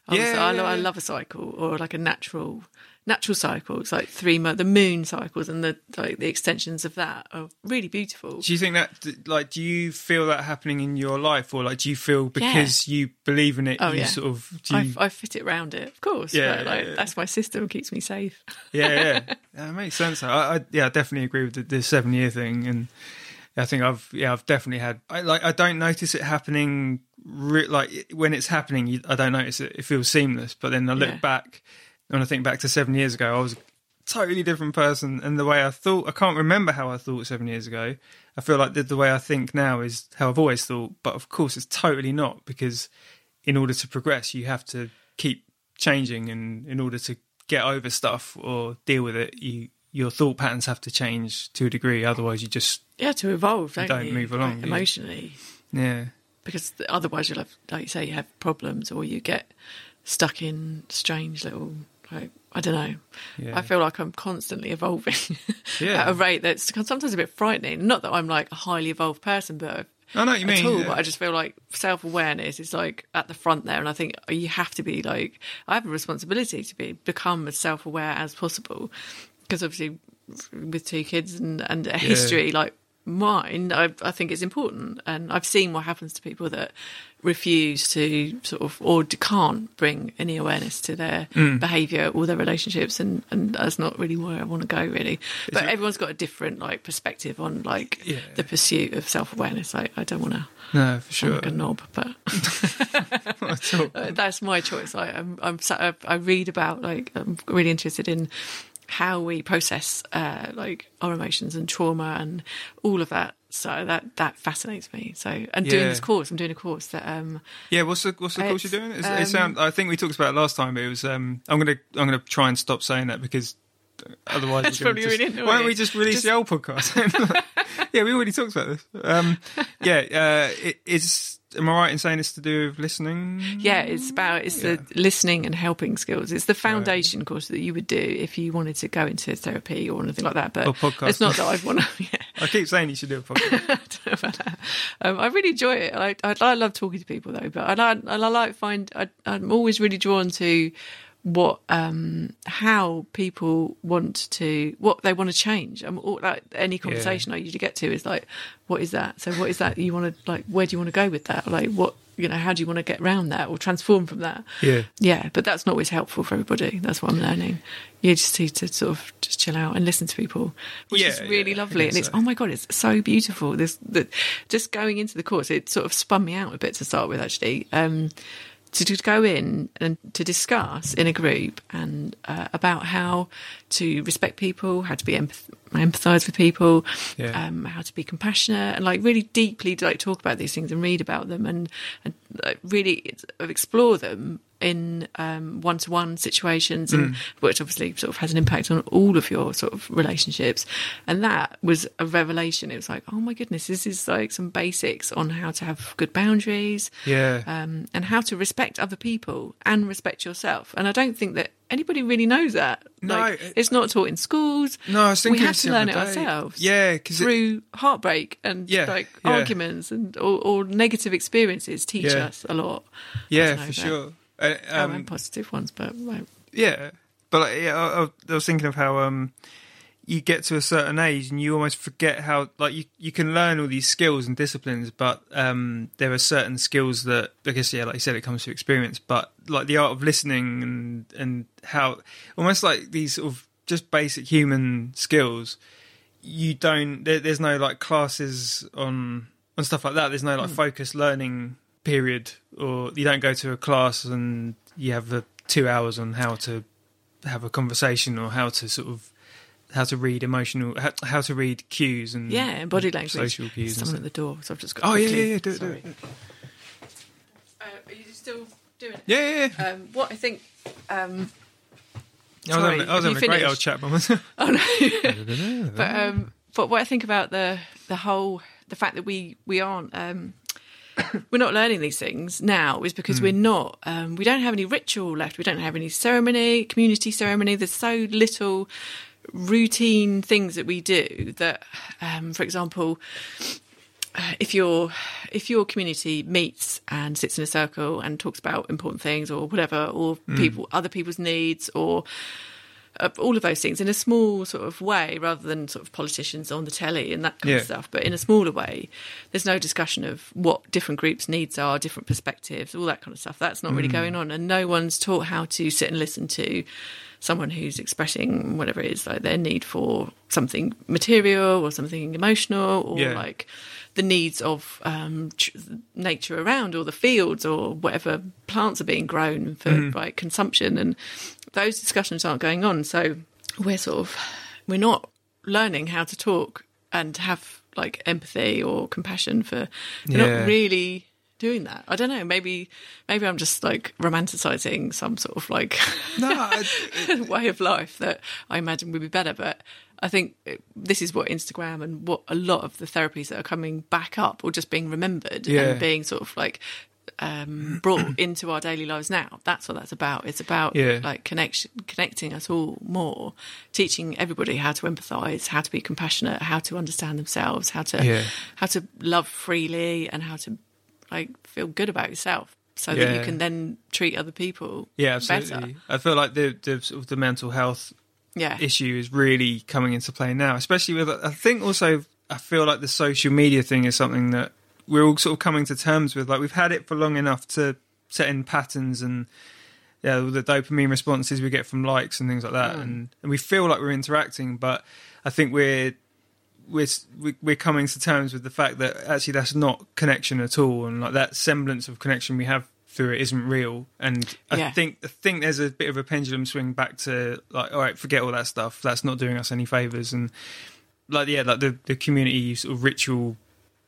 I, was- Yeah, I, yeah, I love a cycle or like a natural natural cycles, like three month the moon cycles and the like the extensions of that are really beautiful. Do you think that, like, do you feel that happening in your life, or like, do you feel because you believe in it, Oh, you yeah. sort of, do you, I, I fit it around it, of course. Yeah, but, like, yeah, yeah. that's my system. Keeps me safe. yeah, yeah, [LAUGHS] yeah, it makes sense. I, I yeah, I definitely agree with the, the seven year thing, and I think I've yeah, I've definitely had. I like, I don't notice it happening. Re- like when it's happening, you, I don't notice it. It feels seamless, but then I look Yeah. back, and I think back to seven years ago, I was a totally different person, and the way I thought, I can't remember how I thought seven years ago. I feel like the, the way I think now is how I've always thought, but of course, it's totally not because in order to progress, you have to keep changing, and in order to get over stuff or deal with it, you your thought patterns have to change to a degree. Otherwise, you just Yeah, to evolve, don't don't move along, like, emotionally. yeah, because otherwise you'll have, like you say, you have problems or you get stuck in strange little, like I don't know. Yeah. I feel like I'm constantly evolving [LAUGHS] Yeah. at a rate that's sometimes a bit frightening. Not that I'm like a highly evolved person, but I know what you at mean. all. yeah. But I just feel like self awareness is like at the front there, and I think you have to be like I have a responsibility to be become as self aware as possible because obviously with two kids and and a history like mine, I, I think it's important, and I've seen what happens to people that refuse to sort of or can't bring any awareness to their Mm. behaviour or their relationships, and and that's not really where I want to go really. But it- everyone's got a different like perspective on like Yeah. the pursuit of self awareness. I, I don't want to no, for sure. like a knob, but [LAUGHS] Not at all. [LAUGHS] that's my choice. I, I'm, I'm, I I read about like I'm really interested in how we process uh, like our emotions and trauma and all of that. So that that fascinates me. So and doing this course, I'm doing a course that um, Yeah, what's the what's the course you're doing? It's, um, it sound, I think we talked about it last time. It was. Um, I'm gonna I'm gonna try and stop saying that because otherwise [LAUGHS] It's probably just- really Why don't we just release Just- the old podcast? [LAUGHS] yeah, we already talked about this. Um, yeah, uh, it, it's. Am I right in saying it's to do with listening? Yeah, it's about it's the listening and helping skills. It's the foundation course that you would do if you wanted to go into therapy or anything like that. But it's not that I want to. Yeah, I keep saying you should do a podcast. [LAUGHS] I don't know about that. Um, I really enjoy it. I, I, I love talking to people though, but I like I like find I, I'm always really drawn to what um how people want to what they want to change. I'm all, like any conversation i usually get to is like what is that? So what is that you want to like where do you want to go with that? Like what you know how do you want to get around that or transform from that? Yeah. yeah but that's not always helpful for everybody. That's what i'm learning. You just need to sort of just chill out and listen to people which Yeah, is really yeah, lovely. and it's so. oh my god it's so beautiful. This the, just going into the course it sort of spun me out a bit to start with actually. Um to, to go in and to discuss in a group and uh, about how to respect people, how to be empath- empathise with people, Yeah. um, how to be compassionate, and like really deeply like talk about these things and read about them and and like, really explore them in um, one-to-one situations, and which obviously sort of has an impact on all of your sort of relationships. And that was a revelation. It was like, oh my goodness, this is like some basics on how to have good boundaries, Yeah. um, and how to respect other people and respect yourself. And I don't think that anybody really knows that. No, like, it- it's not taught in schools. No, I was thinking we have to learn it ourselves. Yeah, 'cause it- through heartbreak and Yeah, like yeah. arguments and or, or negative experiences teach Yeah. us a lot. Yeah, for that- sure. Uh, oh, um, and positive ones, but like, Yeah, but like, yeah, I, I- was thinking of how um, you get to a certain age and you almost forget how like you you can learn all these skills and disciplines, but um, there are certain skills that I guess yeah, like you said, it comes to experience. But like the art of listening and and how almost like these sort of just basic human skills, you don't there, there's no like classes on on stuff like that. There's no like focused learning period, or you don't go to a class and you have the two hours on how to have a conversation or how to sort of how to read emotional how, how to read cues and yeah, and body language. social cues. Someone stuff. at the door, so I've just got. Oh yeah, yeah, yeah, do it, do it. Uh, are you still doing it? Yeah, yeah, yeah. Um, what I think. Um, I was sorry, having, I was having you a great old chat by myself. [LAUGHS] Oh no. [LAUGHS] but um, but what I think about the the whole the fact that we we aren't um, [COUGHS] we're not learning these things now is because we're not um, we don't have any ritual left. We don't have any ceremony, community ceremony. There's so little routine things that we do that, um, for example. uh, If your if your community meets and sits in a circle and talks about important things or whatever, or people other people's needs or Uh, all of those things in a small sort of way rather than sort of politicians on the telly and that kind Yeah. of stuff but in a smaller way there's no discussion of what different groups needs are different perspectives all that kind of stuff that's not really mm. going on and no one's taught how to sit and listen to someone who's expressing whatever it is like their need for something material or something emotional or Yeah. like the needs of um, tr- nature around or the fields or whatever plants are being grown for mm-hmm. like consumption and those discussions aren't going on so we're sort of we're not learning how to talk and have like empathy or compassion for we're Yeah. not really doing that i don't know maybe maybe i'm just like romanticizing some sort of like no, [LAUGHS] I- [LAUGHS] way of life that I imagine would be better. But I think uh, this is what Instagram and what a lot of the therapies that are coming back up or just being remembered Yeah. and being sort of like um, brought [CLEARS THROAT] into our daily lives now. That's what that's about. It's about Yeah. like connection, connecting us all more, teaching everybody how to empathise, how to be compassionate, how to understand themselves, how to Yeah. how to love freely, and how to like feel good about yourself. So that you can then treat other people yeah, better. absolutely. I feel like the the sort of the mental health Yeah. issue is really coming into play now, especially with. I think also I feel like the social media thing is something that we're all sort of coming to terms with. Like we've had it for long enough to set in patterns and yeah, the dopamine responses we get from likes and things like that, hmm. and and we feel like we're interacting, but I think we're we're we- we're coming to terms with the fact that actually that's not connection at all, and like that semblance of connection we have through it isn't real. And I Yeah. think I think there's a bit of a pendulum swing back to like, all right, forget all that stuff. That's not doing us any favors. And like, yeah, like the the community sort of ritual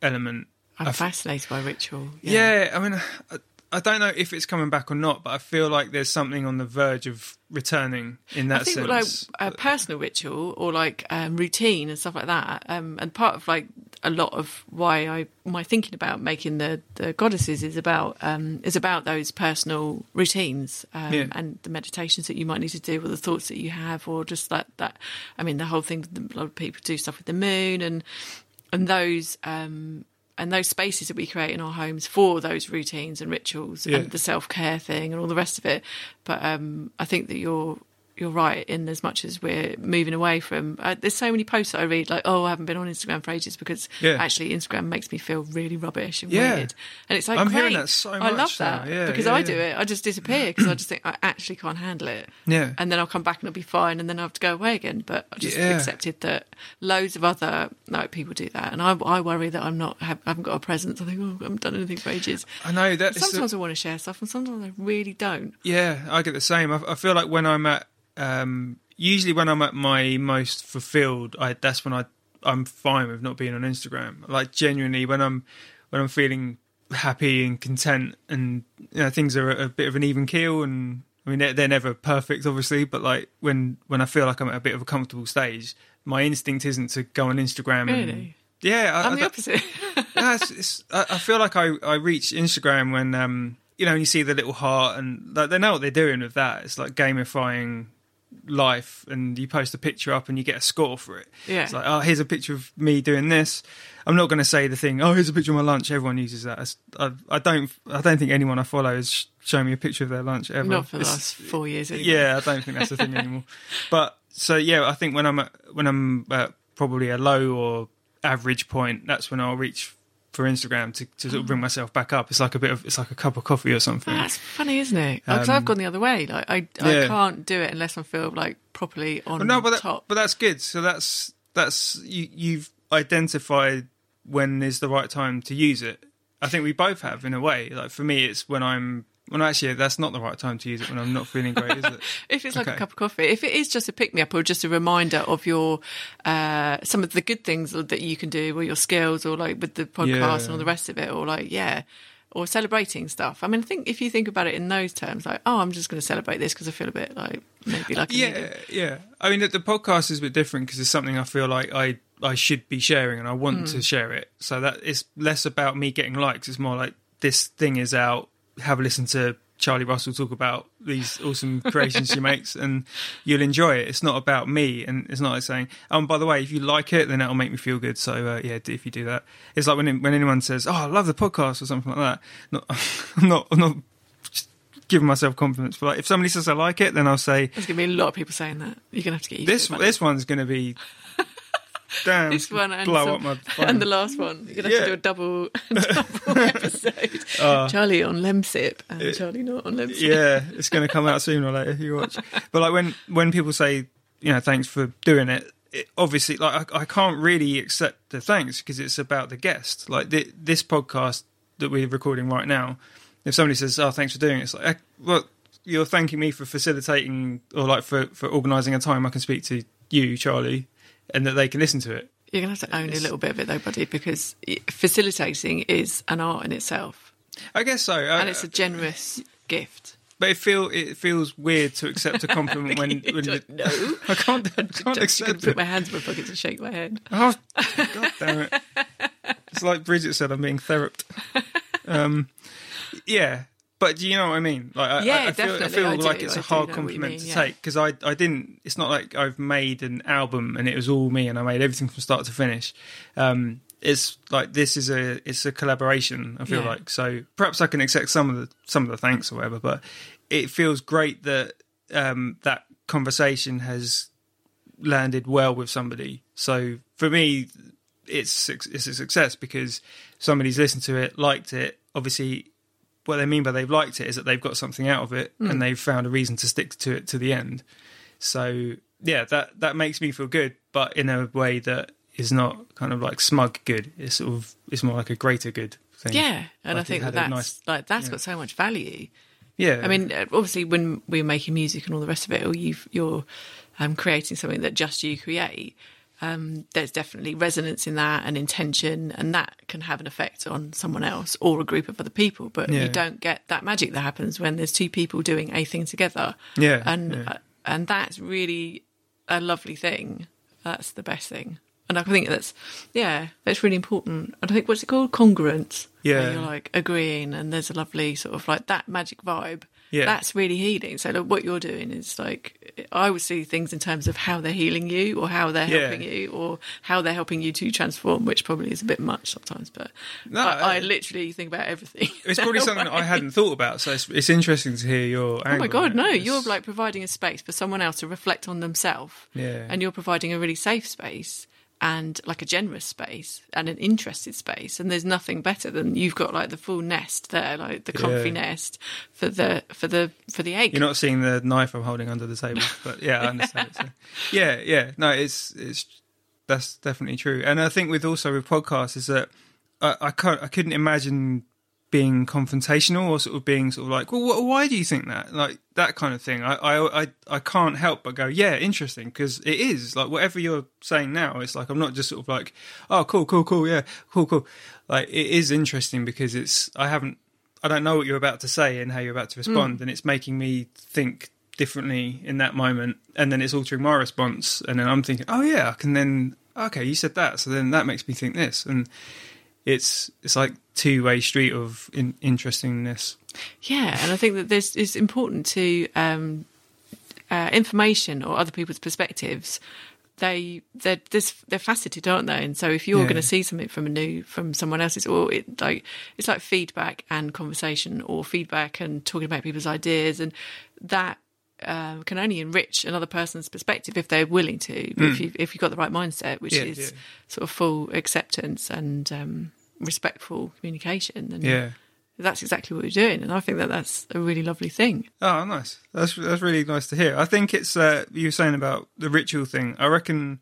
element. I'm f- fascinated by ritual. Yeah, I mean, I, I don't know if it's coming back or not, but I feel like there's something on the verge of returning in that I think sense. like a personal ritual or like um, routine and stuff like that. Um, and part of like a lot of why I my thinking about making the, the goddesses is about um, is about those personal routines um, Yeah. and the meditations that you might need to do or the thoughts that you have or just that that I mean the whole thing. A lot of people do stuff with the moon and and those. Um, and those spaces that we create in our homes for those routines and rituals Yeah. and the self care thing and all the rest of it. But um, I think that you're you're right in as much as we're moving away from. Uh, there's so many posts that I read like, "Oh, I haven't been on Instagram for ages because Yeah. actually Instagram makes me feel really rubbish and Yeah. weird." And it's like, I'm great. hearing that so much. I love that Yeah, because I do it. I just disappear because I just think I actually can't handle it. Yeah. and then I'll come back and it'll be fine, and then I have to go away again. But I just accepted that loads of other like people do that, and I, I worry that I'm not have, I haven't got a presence. I think oh, I haven't done anything for ages. I know that. it's the- Sometimes I want to share stuff, and sometimes I really don't. Yeah, I get the same. I, I feel like when I'm at, um, usually when I'm at my most fulfilled, I that's when I I'm fine with not being on Instagram. Like genuinely, when I'm when I'm feeling happy and content, and you know things are a, bit of an even keel, and I mean they're, they're never perfect, obviously, but like when when I feel like I'm at a bit of a comfortable stage, my instinct isn't to go on Instagram. And, Really? yeah, I, I'm I, the opposite. [LAUGHS] no, it's, it's, I, I feel like I, I reach Instagram when um you know you see the little heart and like, they know what they're doing with that. It's like gamifying life, and you post a picture up and you get a score for it. Yeah. it's like oh here's a picture of me doing this. I'm not going to say the thing. Oh, here's a picture of my lunch. Everyone uses that. I, I don't. I don't think anyone I follow has sh- shown me a picture of their lunch ever. Not for the It's- last four years. Anyway. yeah, I don't think that's the thing [LAUGHS] anymore. But so yeah, I think when I'm at, when I'm at probably a low or average point, that's when I'll reach for Instagram to, to sort of bring myself back up. It's like a bit of it's like a cup of coffee or something. That's funny, isn't it? Because I've gone the other way. Like I, Um, yeah. I can't do it unless I feel like properly on But no, but that, top. but that's good. So that's that's you, you've identified when is the right time to use it. I think we both have in a way. Like for me, it's when I'm. Well, actually, that's not the right time to use it when I'm not feeling great, is it? [LAUGHS] if it's like a cup of coffee, if it is just a pick me up or just a reminder of your uh, some of the good things that you can do or your skills or like with the podcast Yeah. and all the rest of it or like yeah or celebrating stuff. I mean, I think if you think about it in those terms, like oh, I'm just going to celebrate this because I feel a bit like maybe like yeah, it. yeah. I mean, the, the podcast is a bit different because it's something I feel like I I should be sharing and I want Hmm. to share it. So that it's less about me getting likes. It's more like this thing is out. Have a listen to Charlie Russell talk about these awesome [LAUGHS] creations she makes, and you'll enjoy it. It's not about me, and it's not like saying, "Oh, and by the way, if you like it, then it'll make me feel good." So uh, yeah, if you do that, it's like when when anyone says, "Oh, I love the podcast" or something like that. Not, [LAUGHS] I'm not, I'm not giving myself confidence. But like, if somebody says I like it, then I'll say, There's going to be a lot of people saying that. You're going to have to get used this to it. this one's going to be damn this one and, blow some- up my phone. [LAUGHS] and the last one. You're gonna have Yeah. to do a double, [LAUGHS] [LAUGHS] double episode. Charlie on Lemsip and Charlie not on Lemsip. yeah, it's going to come out sooner or later. if You watch, but like when when people say, you know, thanks for doing it. it obviously, like I, I can't really accept the thanks because it's about the guest. Like the, this podcast that we're recording right now. If somebody says, "Oh, thanks for doing it," it's like, eh, well, you're thanking me for facilitating or like for for organising a time I can speak to you, Charlie, and that they can listen to it. You're gonna have to own a little bit of it though, buddy, because facilitating is an art in itself, I guess so. and it's a generous gift. But it feel it feels weird to accept a compliment when, [LAUGHS] when don't know. [LAUGHS] I can't I can't accept put it. my hands in my pockets and shake my head. Oh, [LAUGHS] God damn it! It's like Bridget said, I'm being theraped. Um, yeah, but do you know what I mean? Like, I, Yeah, I, I feel, I feel I do, like it's a hard know what you compliment mean, to yeah. take because I I didn't. It's not like I've made an album and it was all me and I made everything from start to finish. Um, it's like this is a it's a collaboration. I feel Yeah. like so perhaps I can accept some of the some of the thanks or whatever, but it feels great that um, that conversation has landed well with somebody. So for me, it's it's a success because somebody's listened to it, liked it. Obviously, what they mean by they've liked it is that they've got something out of it and they've found a reason to stick to it to the end. So yeah, that that makes me feel good, but in a way that is not kind of like smug good. It's sort of it's more like a greater good. thing. Yeah, and Like I think that that's nice- like that's yeah. got so much value. Yeah, I mean, uh, obviously, when we're making music and all the rest of it, or you've, you're um, creating something that just you create, um, there's definitely resonance in that and intention, and that can have an effect on someone else or a group of other people. But Yeah. you don't get that magic that happens when there's two people doing a thing together. Yeah, and yeah. uh, and that's really a lovely thing. That's the best thing. And I think that's, yeah, that's really important. And I think what's it called? Congruence. Where Yeah. you're like agreeing, and there's a lovely sort of like that magic vibe. Yeah. That's really healing. So look, what you're doing is like I would see things in terms of how they're healing you, or how they're Yeah. helping you, or how they're helping you to transform, which probably is a bit much sometimes. But No, I, I uh, literally think about everything. [LAUGHS] it's probably something that I [LAUGHS] hadn't thought about. So it's, it's interesting to hear your. Oh my god, no! You're like providing a space for someone else to reflect on themselves, Yeah. and you're providing a really safe space and like a generous space and an interested space. And there's nothing better than you've got like the full nest there, like the comfy Yeah. nest for the for the for the egg. You're not seeing the knife I'm holding under the table, [LAUGHS] but yeah, I understand. So, yeah, yeah, no, it's it's that's definitely true, and I think with also with podcasts is that I I, can't, I couldn't imagine being confrontational or sort of being sort of like, well, wh- why do you think that? Like that kind of thing. I I I, I can't help but go, yeah, interesting, because it is like whatever you're saying now. It's like I'm not just sort of like, oh, cool, cool, cool, yeah, cool, cool. Like it is interesting because it's I haven't I don't know what you're about to say and how you're about to respond, mm. and it's making me think differently in that moment, and then it's altering my response, and then I'm thinking, oh yeah, I can then okay, you said that, so then that makes me think this, and it's it's like two way street of in, interestingness. Yeah, and I think that this is important to um, uh, information or other people's perspectives. They they're this they're faceted, aren't they? And so if you're Yeah. going to see something from a new from someone else's, or it like it's like feedback and conversation, or feedback and talking about people's ideas, and that um, can only enrich another person's perspective if they're willing to. If you if you've got the right mindset, which Hmm. Yeah, is yeah. sort of full acceptance and um, respectful communication. And Yeah. that's exactly what we're doing, and I think that that's a really lovely thing. Oh, nice. That's that's really nice to hear. I think it's uh, you were saying about the ritual thing. I reckon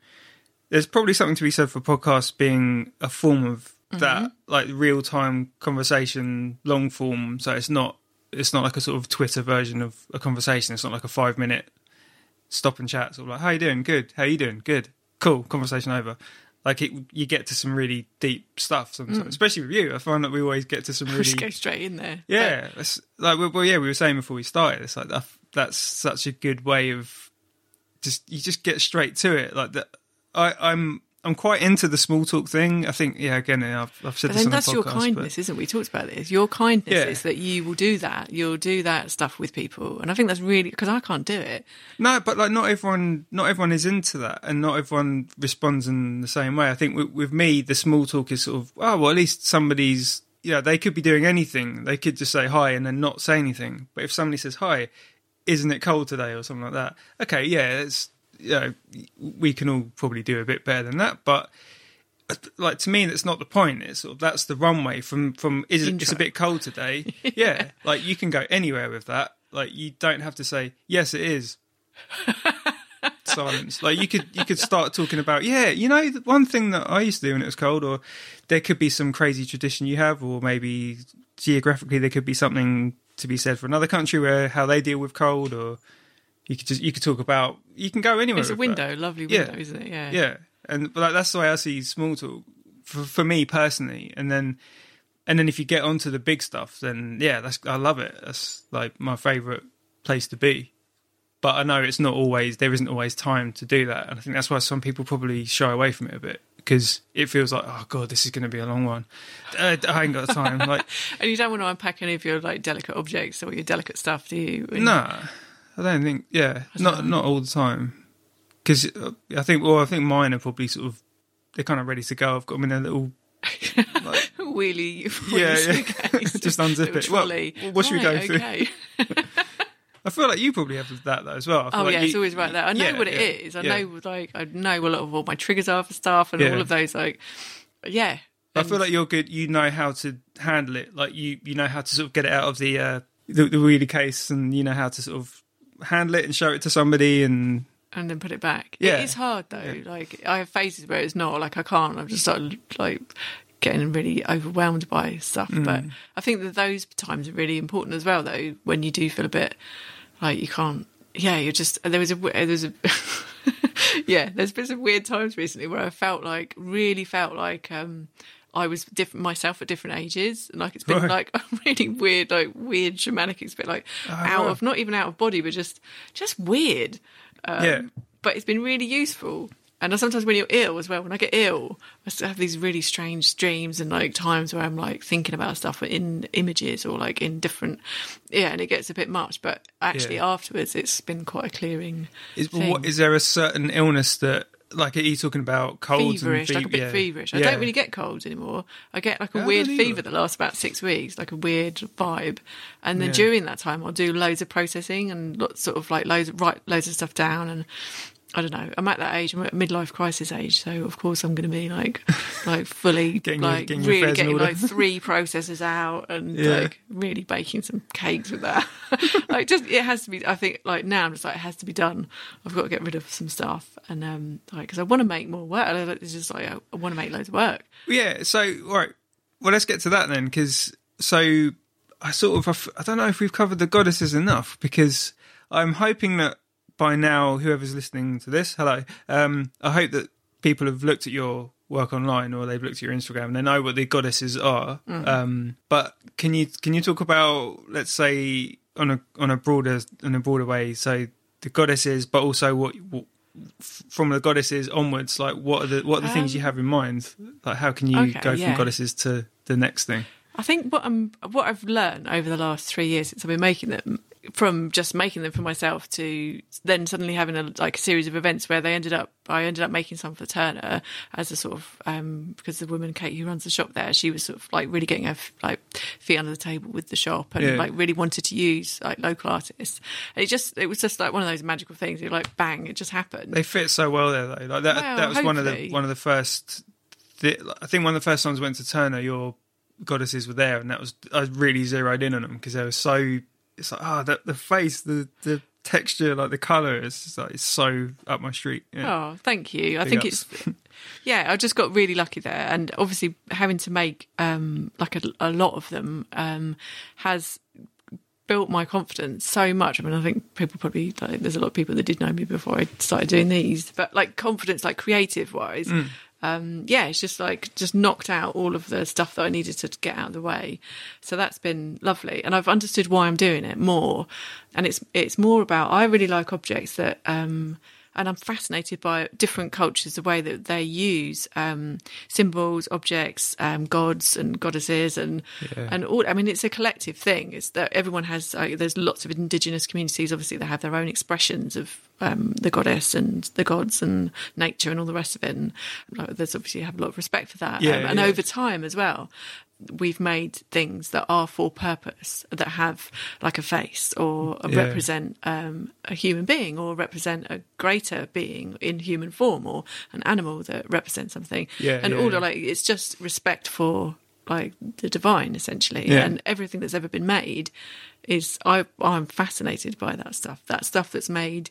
there's probably something to be said for podcasts being a form of that, like real time conversation, long form. So it's not it's not like a sort of Twitter version of a conversation. It's not like a five minute stop and chat. Sort of like, how you doing? Good. How you doing? Good. Cool. Conversation over. Like it, you get to some really deep stuff sometimes, mm. especially with you. I find that we always get to some [LAUGHS] really Just go straight in there. yeah, it's like well, well, yeah, we were saying before we started. It's like that, that's such a good way of just you just get straight to it. Like that, I, I'm I'm quite into the small talk thing. I think yeah, again, I've, I've said But this the that's your podcast, kindness, isn't it? We talked about this. Your kindness Yeah. is that you will do that. You'll do that stuff with people, and I think that's really because I can't do it. No, but like not everyone, not everyone is into that, and not everyone responds in the same way. I think with, with me, the small talk is sort of oh well, at least somebody's you know they could be doing anything. They could just say hi and then not say anything. But if somebody says hi, isn't it cold today or something like that? Okay, yeah, it's you know we can all probably do a bit better than that, but like to me that's not the point. It's sort of that's the runway from from is it, it's a bit cold today? [LAUGHS] Yeah. Like you can go anywhere with that. Like you don't have to say yes it is. [LAUGHS] Silence. Like you could you could start talking about yeah you know the one thing that i used to do when it was cold or there could be some crazy tradition you have or maybe geographically there could be something to be said for another country where how they deal with cold or you could just you could talk about you can go anywhere It's a with that. window, lovely Yeah. window, isn't it? Yeah. Yeah, and but like, that's the way I see small talk for, for me personally. And then, and then if you get onto the big stuff, then yeah, that's I love it. That's like my favorite place to be. But I know it's not always there isn't always time to do that, and I think that's why some people probably shy away from it a bit because it feels like oh god, this is going to be a long one. Uh, I ain't got time. Like [LAUGHS] And you don't want to unpack any of your like delicate objects or your delicate stuff, do you? And- no, I don't think. Yeah, not not all the time. Because I think, well, I think mine are probably sort of they're kind of ready to go. I've got them in a little [LAUGHS] Wheelie, wheelie Yeah, yeah. [LAUGHS] [LAUGHS] Just unzip it. Well, what should we Right, go through? okay. I feel like you probably have that though as well. I feel Oh like yeah, you- it's always right there. I know yeah, what it yeah, is. I yeah. know like I know a lot of what my triggers are for stuff and all of those like yeah. I feel like you're good. You know how to handle it. Like you, you know how to sort of get it out of the uh, the, the wheelie case, and you know how to sort of handle it and show it to somebody. And and then put it back. Yeah. It is hard though. Like I have phases where it's not like I can't. I'm just sort of like getting really overwhelmed by stuff. Mm. But I think that those times are really important as well, though, when you do feel a bit like you can't. Yeah, you're just. There was a. There was a. [LAUGHS] yeah, there's been some weird times recently where I felt like really felt like um I was different myself at different ages, and like it's been Right. like [LAUGHS] a really weird, like weird shamanic experience, like out of not even out of body, but just just weird. Um, Yeah. but it's been really useful. And sometimes when you're ill as well, when I get ill, I still have these really strange dreams and like times where I'm like thinking about stuff in images or like in different, yeah, and it gets a bit much. But actually, Yeah. afterwards, it's been quite a clearing. Is, what, is there a certain illness that, like, are you talking about colds feverish, and like a bit yeah. feverish. I Yeah. don't really get colds anymore. I get like a weird fever that lasts about six weeks, like a weird vibe. And then Yeah. during that time, I'll do loads of processing and lots, sort of like loads, write loads of stuff down. And I don't know. I'm at that age. I'm at midlife crisis age, so of course I'm going to be like, [LAUGHS] like fully, Getting your- like getting really getting like three [LAUGHS] processes out and Yeah. like really baking some cakes with that. [LAUGHS] like just it has to be. I think like now I'm just like it has to be done. I've got to get rid of some stuff and um like because I want to make more work. I- It's just like I, I want to make loads of work. Yeah. So, all right. Well, let's get to that then, because so I sort of I don't know if we've covered the goddesses enough because I'm hoping that by now, whoever's listening to this, hello. Um, I hope that people have looked at your work online or they've looked at your Instagram and they know what the goddesses are. Um, but can you can you talk about let's say on a on a broader on a broader way, so the goddesses, but also what. what from the goddesses onwards, like what are the what are the things you have in mind? Like how can you Um, Okay, go from yeah. goddesses to the next thing? I think what I'm what I've learned over the last three years since I've been making them, from just making them for myself to then suddenly having a like a series of events where they ended up I ended up making some for Turner as a sort of um, because the woman Kate who runs the shop there she was sort of like really getting her like feet under the table with the shop and Yeah. like really wanted to use like local artists and it just it was just like one of those magical things you're like bang it just happened They fit so well there, though. Like that. Well, that was one of the one of the first. I think one of the first times I went to Turner, your goddesses were there, and that was I really zeroed in on them because they were so. It's like ah, the the face, the the texture, like the color, just like it's so up my street. Yeah. Oh, thank you. I Big think ups. it's [LAUGHS] yeah. I just got really lucky there, and obviously having to make um, like a, a lot of them um, has built my confidence so much. I mean, I think people probably like, there's a lot of people that did know me before I started doing these, but like confidence, like creative wise. Um, yeah, it's just like just knocked out all of the stuff that I needed to get out of the way. So that's been lovely, and I've understood why I'm doing it more. And it's it's more about I really like objects that um, and I'm fascinated by different cultures, the way that they use um, symbols, objects, um, gods and goddesses, and and all. I mean, it's a collective thing. It's that everyone has. Uh, there's lots of indigenous communities. Obviously, they have their own expressions of um, the goddess and the gods and nature and all the rest of it. And like, there's obviously have a lot of respect for that. Yeah, Um, and yeah. over time as well. We've made things that are for purpose, that have like a face or Yeah. represent um, a human being or represent a greater being in human form or an animal that represents something. Yeah, and yeah, all yeah. like it's just respect for like the divine essentially, Yeah. and everything that's ever been made is I I'm fascinated by that stuff. That stuff that's made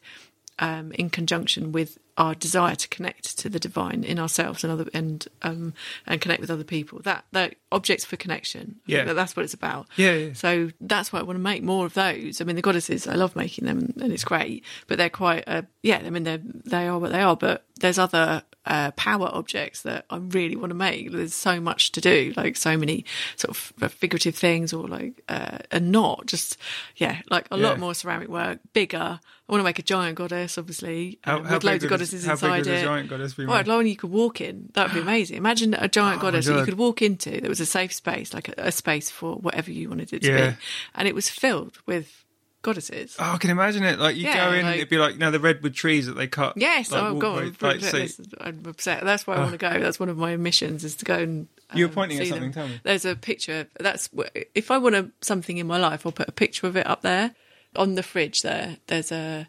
um, in conjunction with our desire to connect to the divine in ourselves and other and um, and connect with other people. That that objects for connection. Yeah, that, that's what it's about. Yeah, yeah. So that's why I want to make more of those. I mean, the goddesses, I love making them, and, and it's great. But they're quite, uh, yeah. I mean, they they are what they are. But there's other uh, power objects that I really want to make. There's so much to do, like so many sort of figurative things, or like uh, a knot. Just yeah, like a Yeah. lot more ceramic work, bigger. I want to make a giant goddess, obviously, How- uh, how with loads of a- goddesses how big inside a it. giant goddess be Well, like one you could walk in. That would be amazing. Imagine a giant Oh goddess that you could walk into. That was a safe space, like a, a space for whatever you wanted it to Yeah. be, and it was filled with goddesses. Oh, I can imagine it. Like you Yeah, go in, like- it'd be like you know the redwood trees that they cut. Yes, like, oh god, I'm, like, so- I'm upset. That's why I want to go. That's one of my missions is to go and. You were um, pointing at see something, them. tell me. There's a picture. That's if I want a, something in my life, I'll put a picture of it up there on the fridge. There, there's a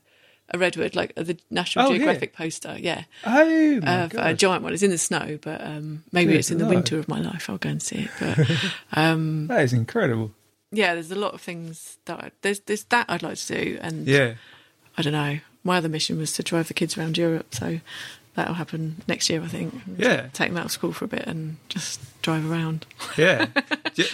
a redwood like the National Oh? Geographic poster. Yeah, Oh my uh, a giant one. It's in the snow, but um, maybe Good it's in the lord. winter of my life. I'll go and see it. But [LAUGHS] um, that is incredible. Yeah, there's a lot of things that I, there's there's that I'd like to do, and Yeah. I don't know. My other mission was to drive the kids around Europe, so that'll happen next year, I think. Yeah. take them out of school for a bit and just drive around. Yeah. [LAUGHS]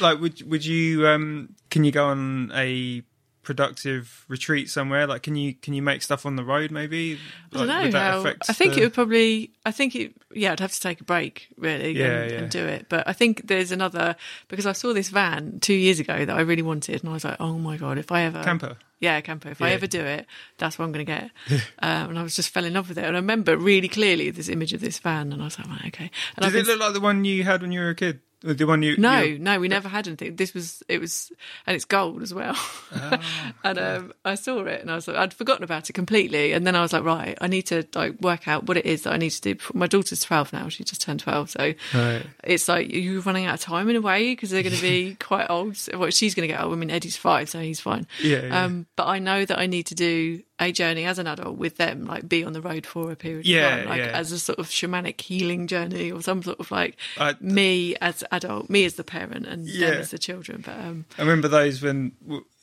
Like, would would you? Um, can you go on a productive retreat somewhere? Like, can you can you make stuff on the road? Maybe. I don't know how. I think the- it would probably. I think it. Yeah, I'd have to take a break really Yeah, and, yeah. and do it. But I think there's another because I saw this van two years ago that I really wanted, and I was like, oh my god, if I ever Camper? Yeah, camper. If I ever do it, that's what I'm going to get. [LAUGHS] um, and I was just fell in love with it, and I remember really clearly this image of this van, and I was like, right, okay. And Does it been- look like the one you had when you were a kid? The one you? no, you- no, we never had anything. This was it was, and it's gold as well. [LAUGHS] Ah, and um, I saw it, and I was like, I'd forgotten about it completely. And then I was like, right, I need to like work out what it is that I need to do. Before. My daughter's twelve now; she just turned twelve, so Right. it's like you're running out of time in a way because they're going to be [LAUGHS] quite old. Well, she's going to get old. I mean, Eddie's five, so he's fine. Yeah, yeah. Um, but I know that I need to do a journey as an adult with them, like be on the road for a period Yeah, of time, like yeah. as a sort of shamanic healing journey or some sort of like I- me as adult, me as the parent, and Yeah. them as the children. But um, I remember those when,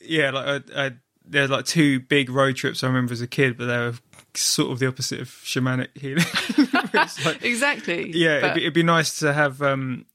yeah, like I, I, there were like two big road trips I remember as a kid, but they were sort of the opposite of shamanic healing. [LAUGHS] Like- [LAUGHS] exactly, yeah, But- it'd be, it'd be nice to have. um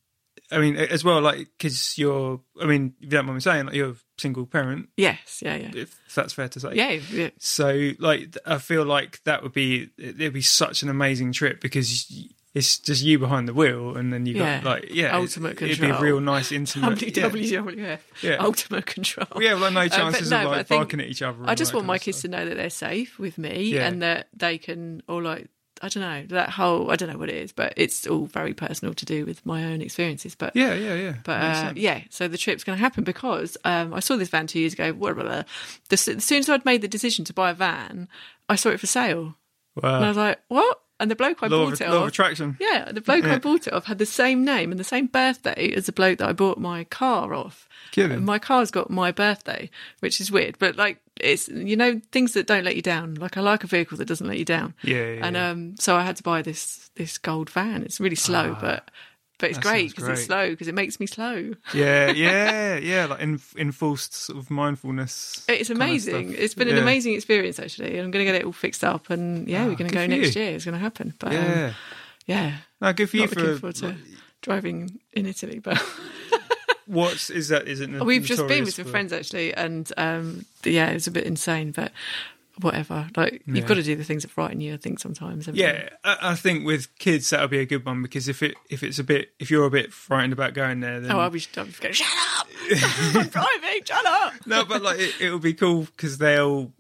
I mean, as well, like because you're. I mean, if you don't mind me saying, like you're a single parent, yes, yeah, yeah, if that's fair to say. yeah, yeah. So, like, I feel like that would be it'd be such an amazing trip because it's just you behind the wheel, and then you got Yeah. like yeah, Ultimate control. It'd be a real nice intimate. yeah. WWF, Yeah. ultimate control. Yeah, well, like no Um, but chances no, of like barking at each other. I just want my kids stuff. to know that they're safe with me Yeah. and that they can, or like, I don't know, that whole, I don't know what it is, but it's all very personal to do with my own experiences. But Yeah, yeah, yeah. But uh, yeah, so the trip's going to happen because um, I saw this van two years ago. Blah, blah, blah. The, as soon as I'd made the decision to buy a van, I saw it for sale, Wow. and I was like, "What?" And the bloke I law bought of, it law of off, attraction. yeah, the bloke Yeah. I bought it off had the same name and the same birthday as the bloke that I bought my car off. Kidding. My car's got my birthday, which is weird, but like it's you know things that don't let you down. Like I like a vehicle that doesn't let you down. Yeah, yeah, and um, so I had to buy this this gold van. It's really slow, but but it's Ah, great because it's slow because it makes me slow. Yeah, [LAUGHS] yeah, yeah. Like en- enforced sort of mindfulness. It's kind of amazing. It's been an amazing experience actually. and I'm going to get it all fixed up, and yeah, Ah, we're going to go next you. year. It's going to happen. But um, Yeah. yeah, No, good for you not looking for forward to driving in Italy, but. [LAUGHS] what's is that? Is it? Oh, We've just been with some for- friends actually, and um, yeah, it's a bit insane, but whatever. Like Yeah. you've got to do the things that frighten you. I think sometimes. Yeah, I, I think with kids that'll be a good one because if it if it's a bit if you're a bit frightened about going there, then Oh, I'll be, I'll be going, shut up! [LAUGHS] I'm driving, shut up! no, but like it, it'll be cool because they'll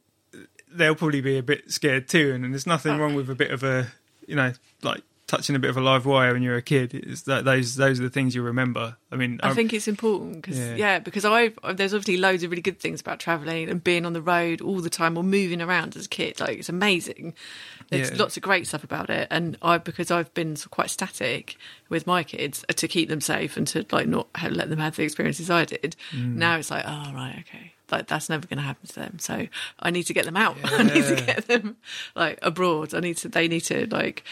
they'll probably be a bit scared too, and, there's nothing wrong with a bit of a you know like touching a bit of a live wire when you're a kid. It's that those those are the things you remember. I mean, I I'm- think it's important because Yeah. yeah. because I've there's obviously loads of really good things about traveling and being on the road all the time or moving around as a kid. Like it's amazing. There's Yeah. lots of great stuff about it, and I because I've been quite static with my kids uh, to keep them safe and to like not ha- let them have the experiences I did. Mm. Now it's like, oh right, okay. Like that's never going to happen to them. So I need to get them out. [LAUGHS] I need to get them like abroad. I need to. They need to like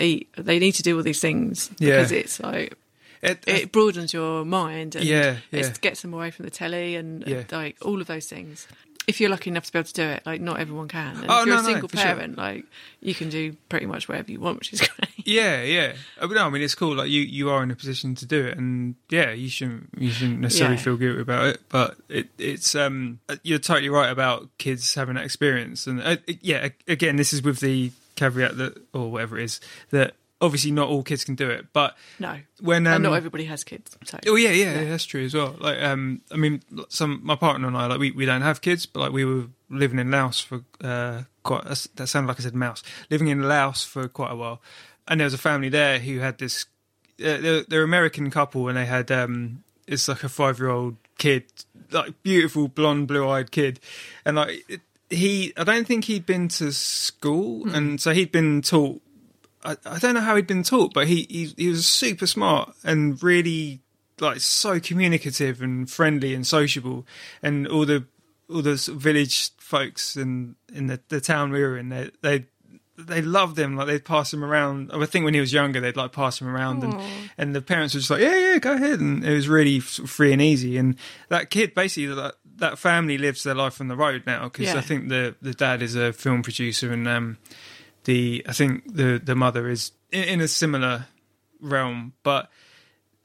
eat. They need to do all these things Yeah. because it's like it, it broadens your mind and Yeah, it yeah. gets them away from the telly and Yeah. like all of those things. If you're lucky enough to be able to do it, like not everyone can. And Oh, if you're no, a no, single sure. parent, like you can do pretty much whatever you want, which is [LAUGHS] great. Yeah, yeah. Uh, But no, I mean it's cool. Like you, you are in a position to do it, and yeah, you shouldn't, you shouldn't necessarily Yeah. feel guilty about it. But it, it's, um, you're totally right about kids having that experience, and uh, yeah, again, this is with the caveat that, or whatever it is, that obviously not all kids can do it, but No, when um, and not everybody has kids. So. Oh yeah, yeah, that's true as well. Like, um, I mean, some my partner and I, like, we, we don't have kids, but like we were living in Laos for uh, quite. That sounded like I said mouse. Living in Laos for quite a while, and there was a family there who had this. Uh, they're, they're American couple, and they had um, it's like a five year old kid, like beautiful blonde, blue eyed kid, and like it, he, I don't think he'd been to school, hmm. and so he'd been taught I, I don't know how he'd been taught, but he, he he was super smart and really like so communicative and friendly and sociable, and all the all the sort of village folks in in the, the town we were in, they they they loved him. Like they'd pass him around. I think when he was younger, they'd like pass him around, and and the parents were just like, yeah, yeah, go ahead, and it was really free and easy. And that kid basically that that family lives their life on the road now because Yeah. I think the the dad is a film producer and um the I think the the mother is in, a similar realm, but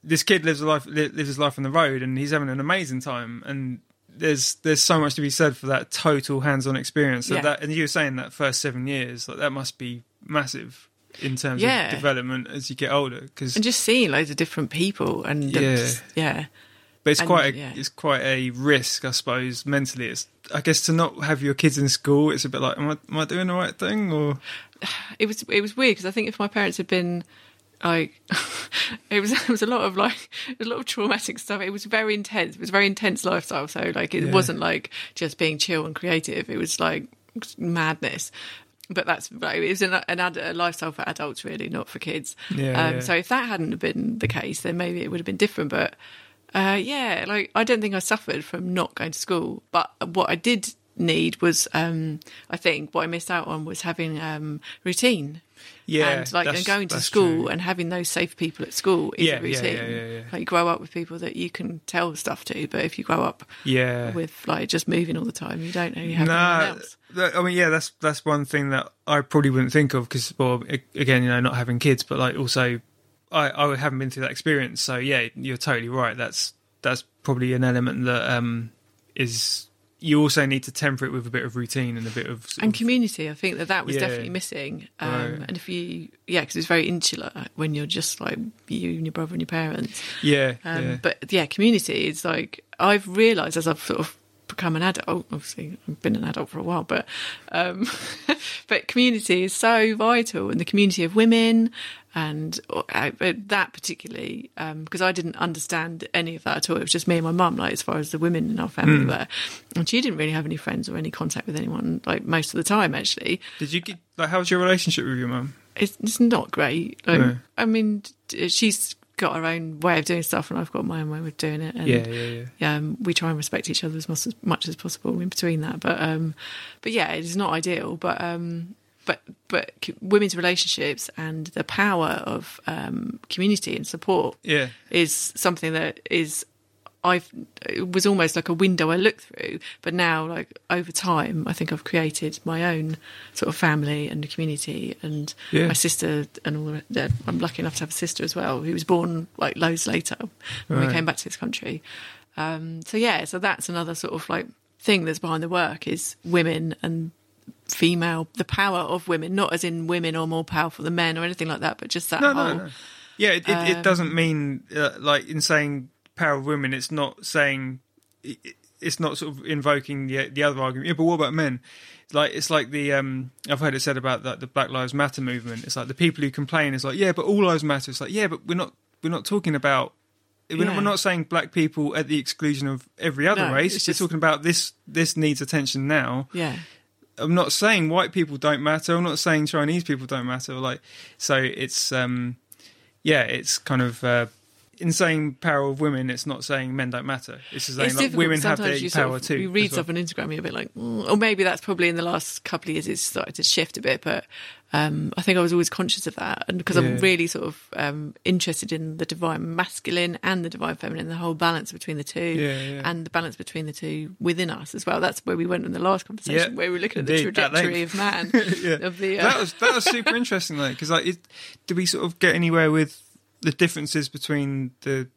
this kid lives a life lives his life on the road, and he's having an amazing time. And there's there's so much to be said for that total hands-on experience. So Yeah. that, and you were saying that first seven years, like that must be massive in terms Yeah. of development as you get older. Because and just seeing loads of different people and Yeah. yeah, But it's And, quite a, yeah. it's quite a risk, I suppose. Mentally, it's I guess to not have your kids in school. It's a bit like, am I am I doing the right thing? Or [SIGHS] it was it was weird because I think if my parents had been like [LAUGHS] it was it was a lot of like [LAUGHS] a lot of traumatic stuff. It was very intense. It was a very intense lifestyle. So like it Yeah. wasn't like just being chill and creative. It was like madness. But that's right. It was an, an ad, a lifestyle for adults, really, not for kids. Yeah, um, yeah. So if that hadn't been the case, then maybe it would have been different. But uh, yeah, like I don't think I suffered from not going to school. But what I did need was, um, I think, what I missed out on was having um, routine. Yeah, and like and going to school true. and having those safe people at school is Yeah, routine. yeah, yeah, yeah. Like you grow up with people that you can tell stuff to, but if you grow up yeah, with like just moving all the time, you don't really have anyone Nah, that- I mean, yeah, that's that's one thing that I probably wouldn't think of because, well, again, you know, not having kids, but like also, I I haven't been through that experience, so yeah, you're totally right. That's that's probably an element that um is you also need to temper it with a bit of routine and a bit of, And of- community, I think that that was Yeah. definitely missing. Um, Right. And if you, yeah, because it's very insular when you're just like you and your brother and your parents. yeah, Um, yeah. But yeah, community is like I've realised as I've sort of become an adult. Obviously, I've been an adult for a while, but um, [LAUGHS] but community is so vital, and the community of women, and uh, that particularly because I didn't understand any of that at all. It was just me and my mum, like as far as the women in our family Hmm. were, and she didn't really have any friends or any contact with anyone like most of the time. Actually, Did you get like how's your relationship with your mum? it's, it's not great. Like, No. I mean, she's got our own way of doing stuff, and I've got my own way of doing it. And, Yeah, yeah, yeah. Um, we try and respect each other as much as, much as possible in between that. But um, but yeah, it is not ideal. But um, but but women's relationships and the power of um, community and support Yeah. is something that is I've it was almost like a window I looked through, but now like over time, I think I've created my own sort of family and community, and Yeah. my sister and all. The, the- I'm lucky enough to have a sister as well, who was born like loads later when Right. we came back to this country. Um, so yeah, so that's another sort of like thing that's behind the work is women and female, the power of women, not as in women are more powerful than men or anything like that, but just that No, whole. no, no. Yeah, it, it, Um, it doesn't mean uh, like in saying power of women. It's not saying it's not sort of invoking the the other argument. Yeah, but what about men? It's like it's like the um I've heard it said about like the Black Lives Matter movement. It's like the people who complain is like yeah, but all lives matter. It's like yeah, but we're not we're not talking about. We're, not, we're not saying black people at the exclusion of every other No, race. it's We're just- talking about this. This needs attention now. Yeah. I'm not saying white people don't matter. I'm not saying Chinese people don't matter. Like, so it's um, yeah, it's kind of uh, in saying power of women. It's not saying men don't matter. It's just saying it's like women have their you sort power of- too. You read well. stuff on Instagram, you're a bit like, mm, or maybe that's probably in the last couple of years it's started to shift a bit. But um, I think I was always conscious of that, and because Yeah. I'm really sort of um, interested in the divine masculine and the divine feminine, the whole balance between the two, Yeah, yeah. and the balance between the two within us as well. That's where we went in the last conversation, where we were looking indeed, at the trajectory of man. [LAUGHS] yeah. Of the uh, that was that was super interesting though, because like, it, did we sort of get anywhere with the differences between the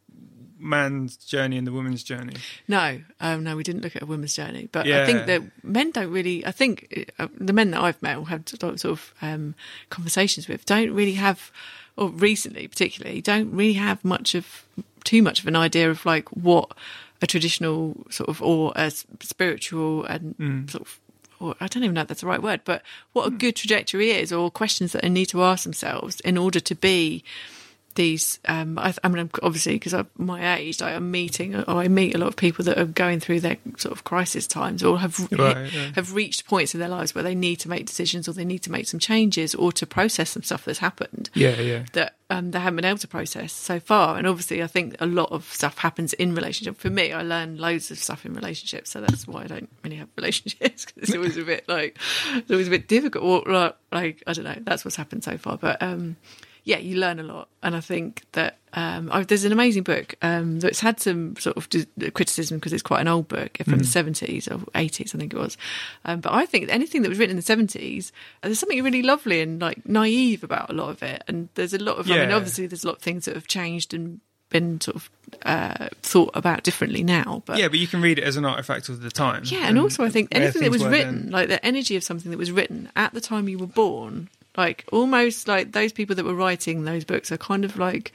man's journey and the woman's journey? No, um, no, we didn't look at a woman's journey. But I think that men don't really. I think uh, the men that I've met or had sort of um, conversations with don't really have, or recently particularly, don't really have much of too much of an idea of like what a traditional sort of or a spiritual and Mm. sort of. Or I don't even know if that's the right word, but what a good trajectory is, or questions that they need to ask themselves in order to be these um I, I mean obviously because I'm my age I'm meeting or I meet a lot of people that are going through their sort of crisis times or have Right, yeah. have reached points in their lives where they need to make decisions or they need to make some changes or to process some stuff that's happened Yeah, yeah. that um, they haven't been able to process so far. And obviously, I think a lot of stuff happens in relationship. For me, I learn loads of stuff in relationships, so that's why I don't really have relationships [LAUGHS] 'cause it's always a bit like it's always a bit difficult. Or like, like I don't know, that's what's happened so far. But um, yeah, you learn a lot, and I think that um, I, there's an amazing book um, that's had some sort of criticism because it's quite an old book from the 70s or 80s, I think it was. Um, but I think anything that was written in the 70s, uh, there's something really lovely and like naive about a lot of it. And there's a lot of, I mean, obviously there's a lot of things that have changed and been sort of uh, thought about differently now. But Yeah, but you can read it as an artifact of the time. yeah, and also I think anything that was written, then. like the energy of something that was written at the time you were born, like almost like those people that were writing those books are kind of like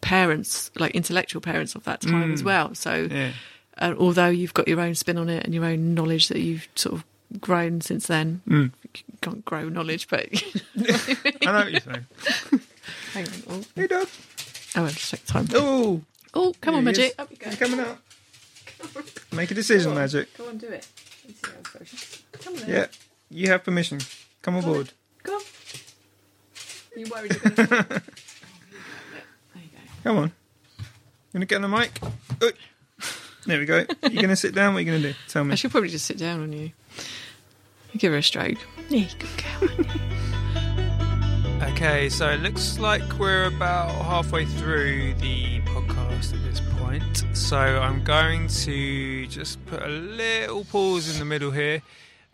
parents, like intellectual parents of that time as well. So, Mm. Yeah. uh, although you've got your own spin on it and your own knowledge that you've sort of grown since then, Mm. you can't grow knowledge, but [LAUGHS] I know what you're saying. hang on. Oh, Hey, dog. oh, I'll just take time. Oh, Oh, come on, Here he Magic. is. Up you go. he's coming out. Make a decision, Magic. Go on, do it. Let's see how. Come on, then. Yeah, you have permission. Come aboard. Go on. Are you worried you're going [LAUGHS] to... There you go. Come on. You gonna get on the mic? Oh. There we go. You're gonna sit down? What are you gonna do? Tell me. I should probably just sit down on you. Give her a stroke. Yeah, you good girl. [LAUGHS] Okay, so it looks like we're about halfway through the podcast at this point. So I'm going to just put a little pause in the middle here,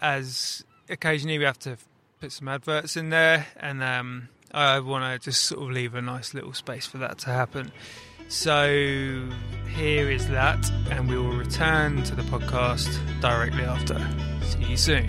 as occasionally we have to put some adverts in there, and um, I want to just sort of leave a nice little space for that to happen. So here is that, and we will return to the podcast directly after. See you soon.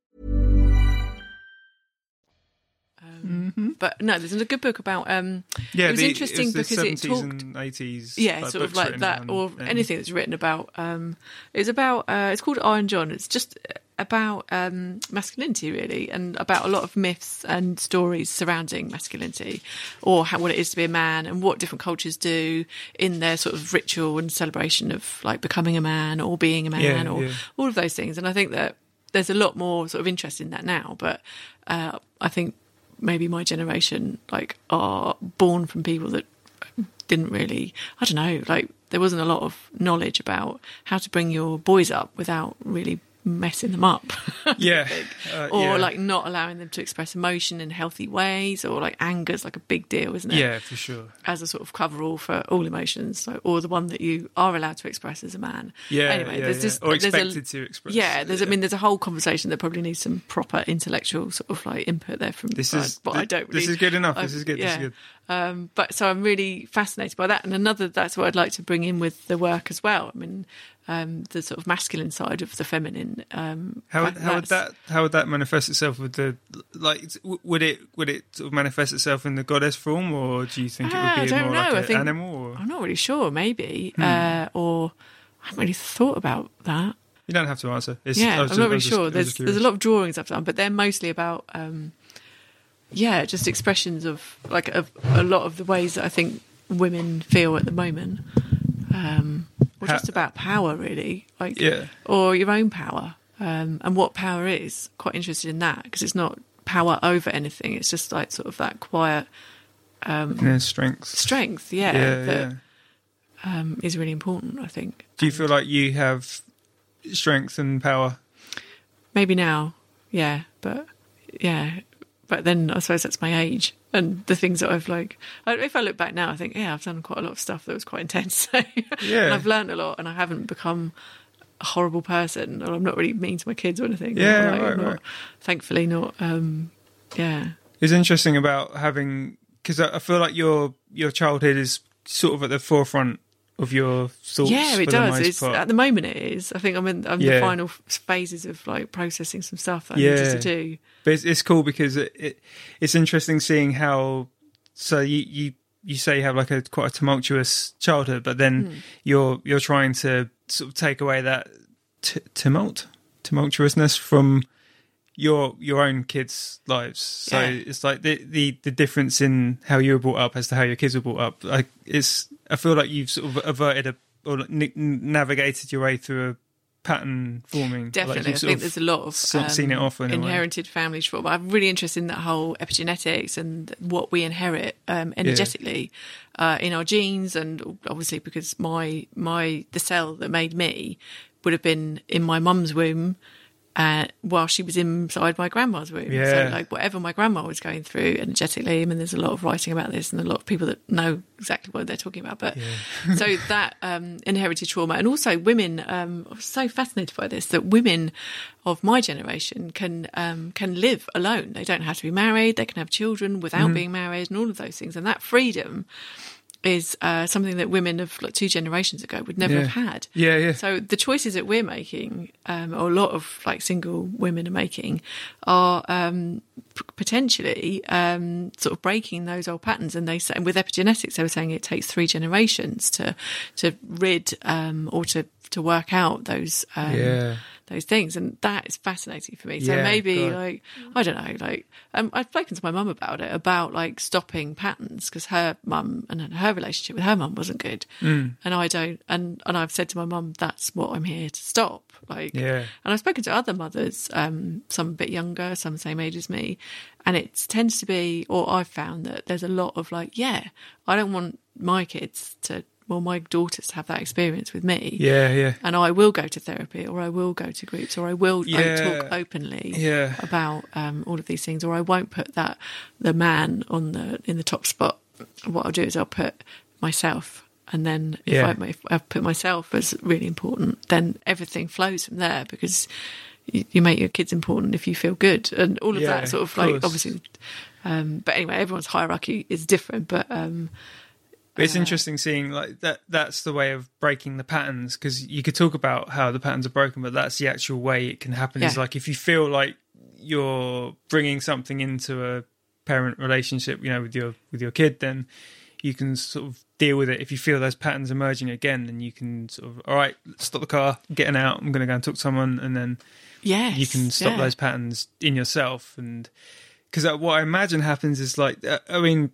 But no, there's a good book about. Um, Yeah, it was the, interesting it was because it talked. 80s. yeah, like, sort of like that, on or them. anything that's written about. Um, it's about. Uh, it's called Iron John. It's just about um, masculinity, really, and about a lot of myths and stories surrounding masculinity, or how what it is to be a man, and what different cultures do in their sort of ritual and celebration of like becoming a man or being a man, Yeah, or yeah. all of those things. And I think that there's a lot more sort of interest in that now, but uh, I think maybe my generation like are born from people that didn't really I don't know like there wasn't a lot of knowledge about how to bring your boys up without really messing them up [LAUGHS] Yeah, uh, or yeah. like not allowing them to express emotion in healthy ways or like anger's like a big deal isn't it Yeah, for sure. as a sort of cover all for all emotions so, or the one that you are allowed to express as a man Yeah, anyway yeah, there's yeah. just or there's a- expected to express. yeah, there's. I mean, there's a whole conversation that probably needs some proper intellectual sort of like input there from. This is- but I don't. this is good enough, I- this is good, this is good. Um, but so I'm really fascinated by that, and another that's what I'd like to bring in with the work as well. I mean, um, the sort of masculine side of the feminine. Um, How, would- how would that how would that manifest itself with the like would it would it sort of manifest itself in the goddess form or do you think it Ah, would be more know. like I an think animal or I'm not really sure. Maybe, Hmm. uh, or I haven't really thought about that. you don't have to answer it's, yeah, I'm not really just- sure. There's there's a lot of drawings I've done, but they're mostly about um, yeah, just expressions of like of a lot of the ways that I think women feel at the moment. Um, or Ha- just about power, really, like Yeah. or your own power, um, and what power is. Quite interested in that because it's not power over anything. It's just like sort of that quiet yeah, strengths. strength, yeah, Yeah, that yeah. um, is really important. I think. Do you feel like you have strength and power? Maybe now, yeah, but yeah, but then I suppose that's my age and the things that I've like. I- If I look back now, I think yeah, I've done quite a lot of stuff that was quite intense. [LAUGHS] Yeah. and I've learned a lot, and I haven't become a horrible person, or I'm not really mean to my kids or anything. Yeah, Like, right, not- right. Thankfully, not. Um, yeah, It's interesting about having because I I feel like your your childhood is sort of at the forefront of your thoughts. yeah, it the does. most It's, at the moment, it is. I think I'm in I'm Yeah. the final phases of like processing some stuff that I Yeah. needed to do. But it's, it's cool because it, it it's interesting seeing how. So you you you say you have like a quite a tumultuous childhood, but then Hmm. you're you're trying to sort of take away that t- tumult tumultuousness from your your own kids' lives. So Yeah. it's like the, the the difference in how you were brought up as to how your kids were brought up. Like it's I feel like you've sort of averted a or n- navigated your way through a pattern forming. Definitely, you've I think there's a lot of sort of seen it a way. inherited family trauma. I'm really interested in that whole epigenetics and what we inherit um, energetically uh, in our genes, and obviously because my my the cell that made me would have been in my mum's womb. Uh, while she was inside my grandma's room. Yeah. so like whatever my grandma was going through energetically, I mean, there's a lot of writing about this, and a lot of people that know exactly what they're talking about. But [LAUGHS] so that um, inherited trauma, and also women, um, I was so fascinated by this that women of my generation can um, can live alone. They don't have to be married. They can have children without Mm-hmm. being married, and all of those things. And that freedom is uh, something that women of like two generations ago would never Yeah. have had. Yeah, yeah. So the choices that we're making, um, or a lot of like single women are making, are um, p- potentially um, sort of breaking those old patterns. And they say, and with epigenetics, they were saying it takes three generations to to rid um, or to to work out those um, Yeah. Those things, and that is fascinating for me. So Yeah, maybe like I don't know, like um, I've spoken to my mum about it about like stopping patterns because her mum and her relationship with her mum wasn't good, Mm. and I don't, and and I've said to my mum that's what I'm here to stop. Like, Yeah. and I've spoken to other mothers, um, some a bit younger, some the same age as me, and it tends to be, or I've found that there's a lot of like, yeah, I don't want my kids to, well, my daughters have that experience with me Yeah, yeah. and I will go to therapy, or I will go to groups, or I will like, Yeah. talk openly Yeah. about um, all of these things, or I won't put that the man on the in the top spot. What I'll do is I'll put myself, and then if, Yeah. I, if I put myself as really important, then everything flows from there because you, you make your kids important if you feel good, and all of Yeah, that sort of of like course. obviously. Um, but anyway, everyone's hierarchy is different, but um, But it's interesting seeing like that. That's the way of breaking the patterns because you could talk about how the patterns are broken, but that's the actual way it can happen. Is like if you feel like you're bringing something into a parent relationship, you know, with your with your kid, then you can sort of deal with it. If you feel those patterns emerging again, then you can sort of all right, stop the car, getting out. I'm going to go and talk to someone, and then yeah, you can stop yeah. those patterns in yourself and because what i imagine happens is like uh, i mean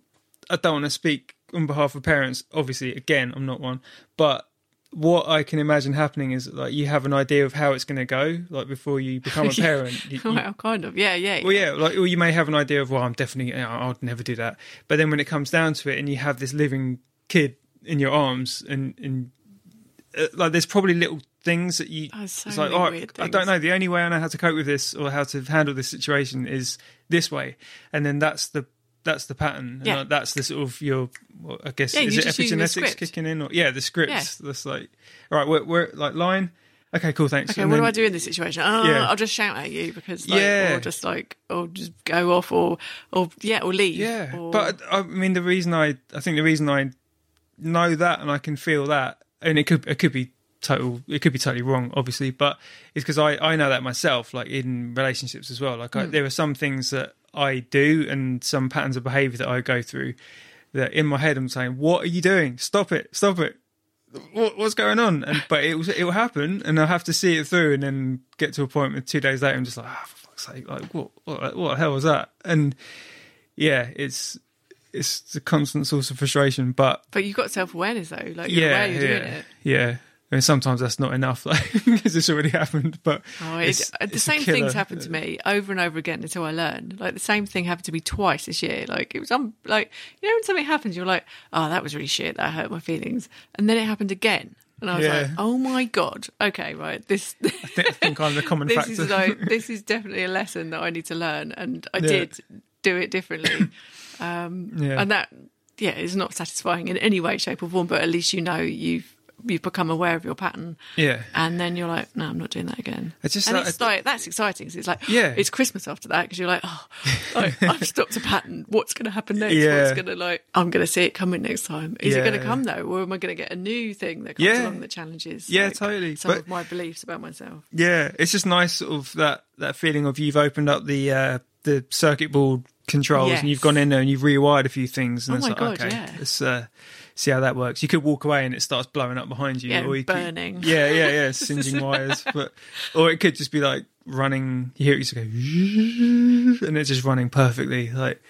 i don't want to speak on behalf of parents obviously again i'm not one but what i can imagine happening is like you have an idea of how it's going to go like before you become a [LAUGHS] parent you, [LAUGHS] you- well, kind of, yeah, yeah. well, yeah, like, or you may have an idea of, well, I'm definitely, I'll never do that. But then when it comes down to it, and you have this living kid in your arms, and and uh, like, there's probably little things that you. Oh, so it's like, oh, weird I don't know. The only way I know how to cope with this or how to handle this situation is this way, and then that's the that's the pattern. Yeah. like, that's the sort of your. Well, I guess Yeah, is it epigenetics kicking in, or yeah, the scripts. That's like, all right, we're, we're like line. Okay, cool, thanks. Okay, And what do I do in this situation? Oh, Yeah. I'll just shout at you because, like, Yeah. or just like, or just go off, or, or yeah, or leave. Yeah, or, but I mean, the reason I, I think the reason I know that and I can feel that, and it could, it could be total, it could be totally wrong, obviously, but it's because I, I know that myself, like in relationships as well. Like I, hmm. there are some things that I do and some patterns of behaviour that I go through that in my head I'm saying, "What are you doing? Stop it! Stop it!" What, what's going on? And but it will, it will happen, and I have to see it through, and then get to a point where two days later I'm just like, "Ah, for fuck's sake! Like what, what, what the hell was that?" And yeah, it's it's a constant source of frustration. But but you've got self awareness though, like you're yeah, aware you're yeah, doing it. yeah. Mean, sometimes that's not enough, [LAUGHS] like because it's already happened. But Oh, it's- it, uh, the it's same things happened to me over and over again until I learned. Like the same thing happened to me twice this year. Like it was um, like you know when something happens, you're like, oh, that was really shit. That hurt my feelings, and then it happened again, and I was Yeah. like, oh my god, okay, right, this. [LAUGHS] I think, I think I'm the common this factor. is like [LAUGHS] this is definitely a lesson that I need to learn, and I Yeah. did do it differently. [COUGHS] Um, Yeah. And that, yeah, is not satisfying in any way, shape, or form. But at least you know you've you've become aware of your pattern. Yeah. And then you're like, no, I'm not doing that again. It's just and like- it's like that's exciting. it's like, Yeah. it's Christmas after that because you're like, oh, [LAUGHS] I, I've stopped a pattern. What's going to happen next? Yeah. What's going to like? I'm going to see it coming next time. Is it going to come though, or am I going to get a new thing that comes Yeah. along that challenges? Yeah, like, totally. Some But- of my beliefs about myself. Yeah, it's just nice, sort of that that feeling of you've opened up the uh, the circuit board controls and you've gone in there and you've rewired a few things. And Oh it's my like, God, okay, yeah. let's uh, see how that works. You could walk away and it starts blowing up behind you, Yeah, or you could- burning. yeah, yeah, yeah, [LAUGHS] singeing wires. But or it could just be like running. You hear it used to go, [LAUGHS] and it's just running perfectly. Like,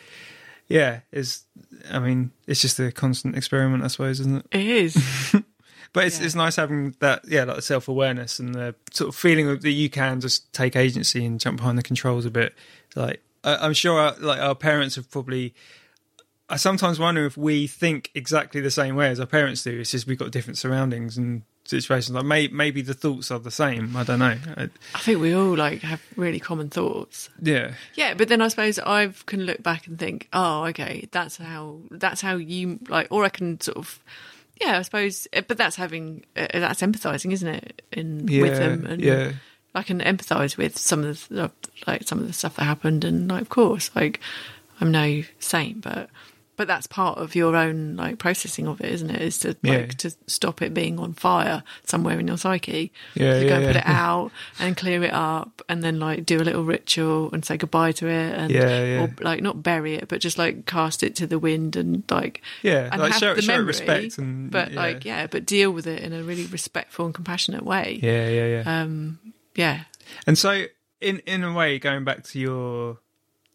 yeah, it's. I mean, it's just a constant experiment, I suppose, isn't it? It is. [LAUGHS] But it's, Yeah. it's nice having that, yeah, like the self awareness and the sort of feeling that you can just take agency and jump behind the controls a bit. Like I, I'm sure, our, like our parents have probably. I sometimes wonder if we think exactly the same way as our parents do. It's just we've got different surroundings and situations. Like may, maybe the thoughts are the same. I don't know. I, I think we all like have really common thoughts. yeah, Yeah, but then I suppose I can look back and think, oh, okay, that's how that's how you like, or I can sort of, yeah, I suppose, eh, but that's having uh, that's empathizing, isn't it? In with them, and yeah. I can empathize with some of the like some of the stuff that happened, and like, of course, like I'm no saint, but but that's part of your own like processing of it, isn't it? Is to like Yeah. to stop it being on fire somewhere in your psyche. Yeah, to yeah, go and put it out and clear it up, and then like do a little ritual and say goodbye to it, and Yeah, yeah. or like not bury it, but just like cast it to the wind and like Yeah, and like, have show- the show memory, respect and- but yeah. like yeah, but deal with it in a really respectful and compassionate way. yeah, yeah, yeah. Um, yeah. And so, in in a way, going back to your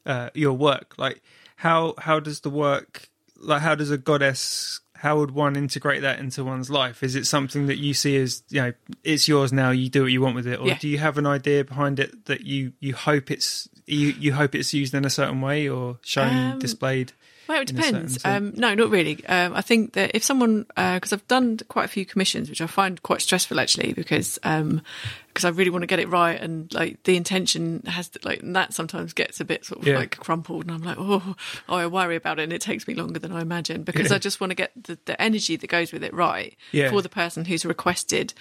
uh, your work, like how how does the work like how does a goddess how would one integrate that into one's life? Is it something that you see as you know it's yours now? You do what you want with it, or Yeah. do you have an idea behind it that you you hope it's you you hope it's used in a certain way or shown Um, displayed? Well, it in a certain depends. Um, no, not really. Um, I think that if someone, because I've done quite a few commissions, which I find quite stressful actually, because because I really want to get it right, and like the intention has to, like and that sometimes gets a bit sort of Yeah. like crumpled, and I'm like, oh, oh, I worry about it, and it takes me longer than I imagined because Yeah. I just want to get the, the energy that goes with it right Yeah. for the person who's requested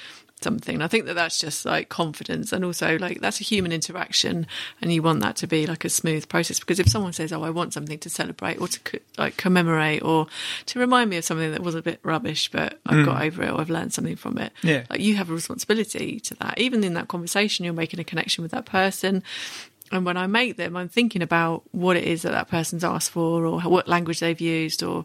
something. I think that that's just like confidence, and also like that's a human interaction, and you want that to be like a smooth process. Because if someone says, "Oh, I want something to celebrate or to co- like commemorate or to remind me of something that was a bit rubbish, but I've got over it or I've learned something from it," Yeah. like you have a responsibility to that. Even in that conversation, you're making a connection with that person. And when I make them, I'm thinking about what it is that that person's asked for, or what language they've used, or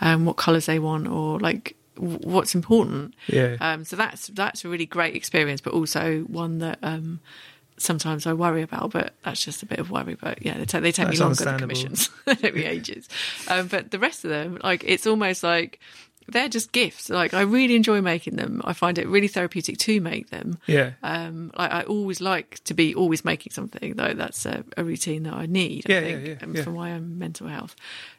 um, what colours they want, or like what's important. Yeah. Um, so that's that's a really great experience, but also one that um, sometimes I worry about. But that's just a bit of worry. But yeah, they, take they take me longer than commissions. [LAUGHS] they take me ages. Um, but the rest of them, like it's almost like they're just gifts. Like I really enjoy making them. I find it really therapeutic to make them. Yeah, Um, like I always like to be always making something, though that's a, a routine that I need. Yeah, I yeah, think, yeah, um, yeah. for my own mental health.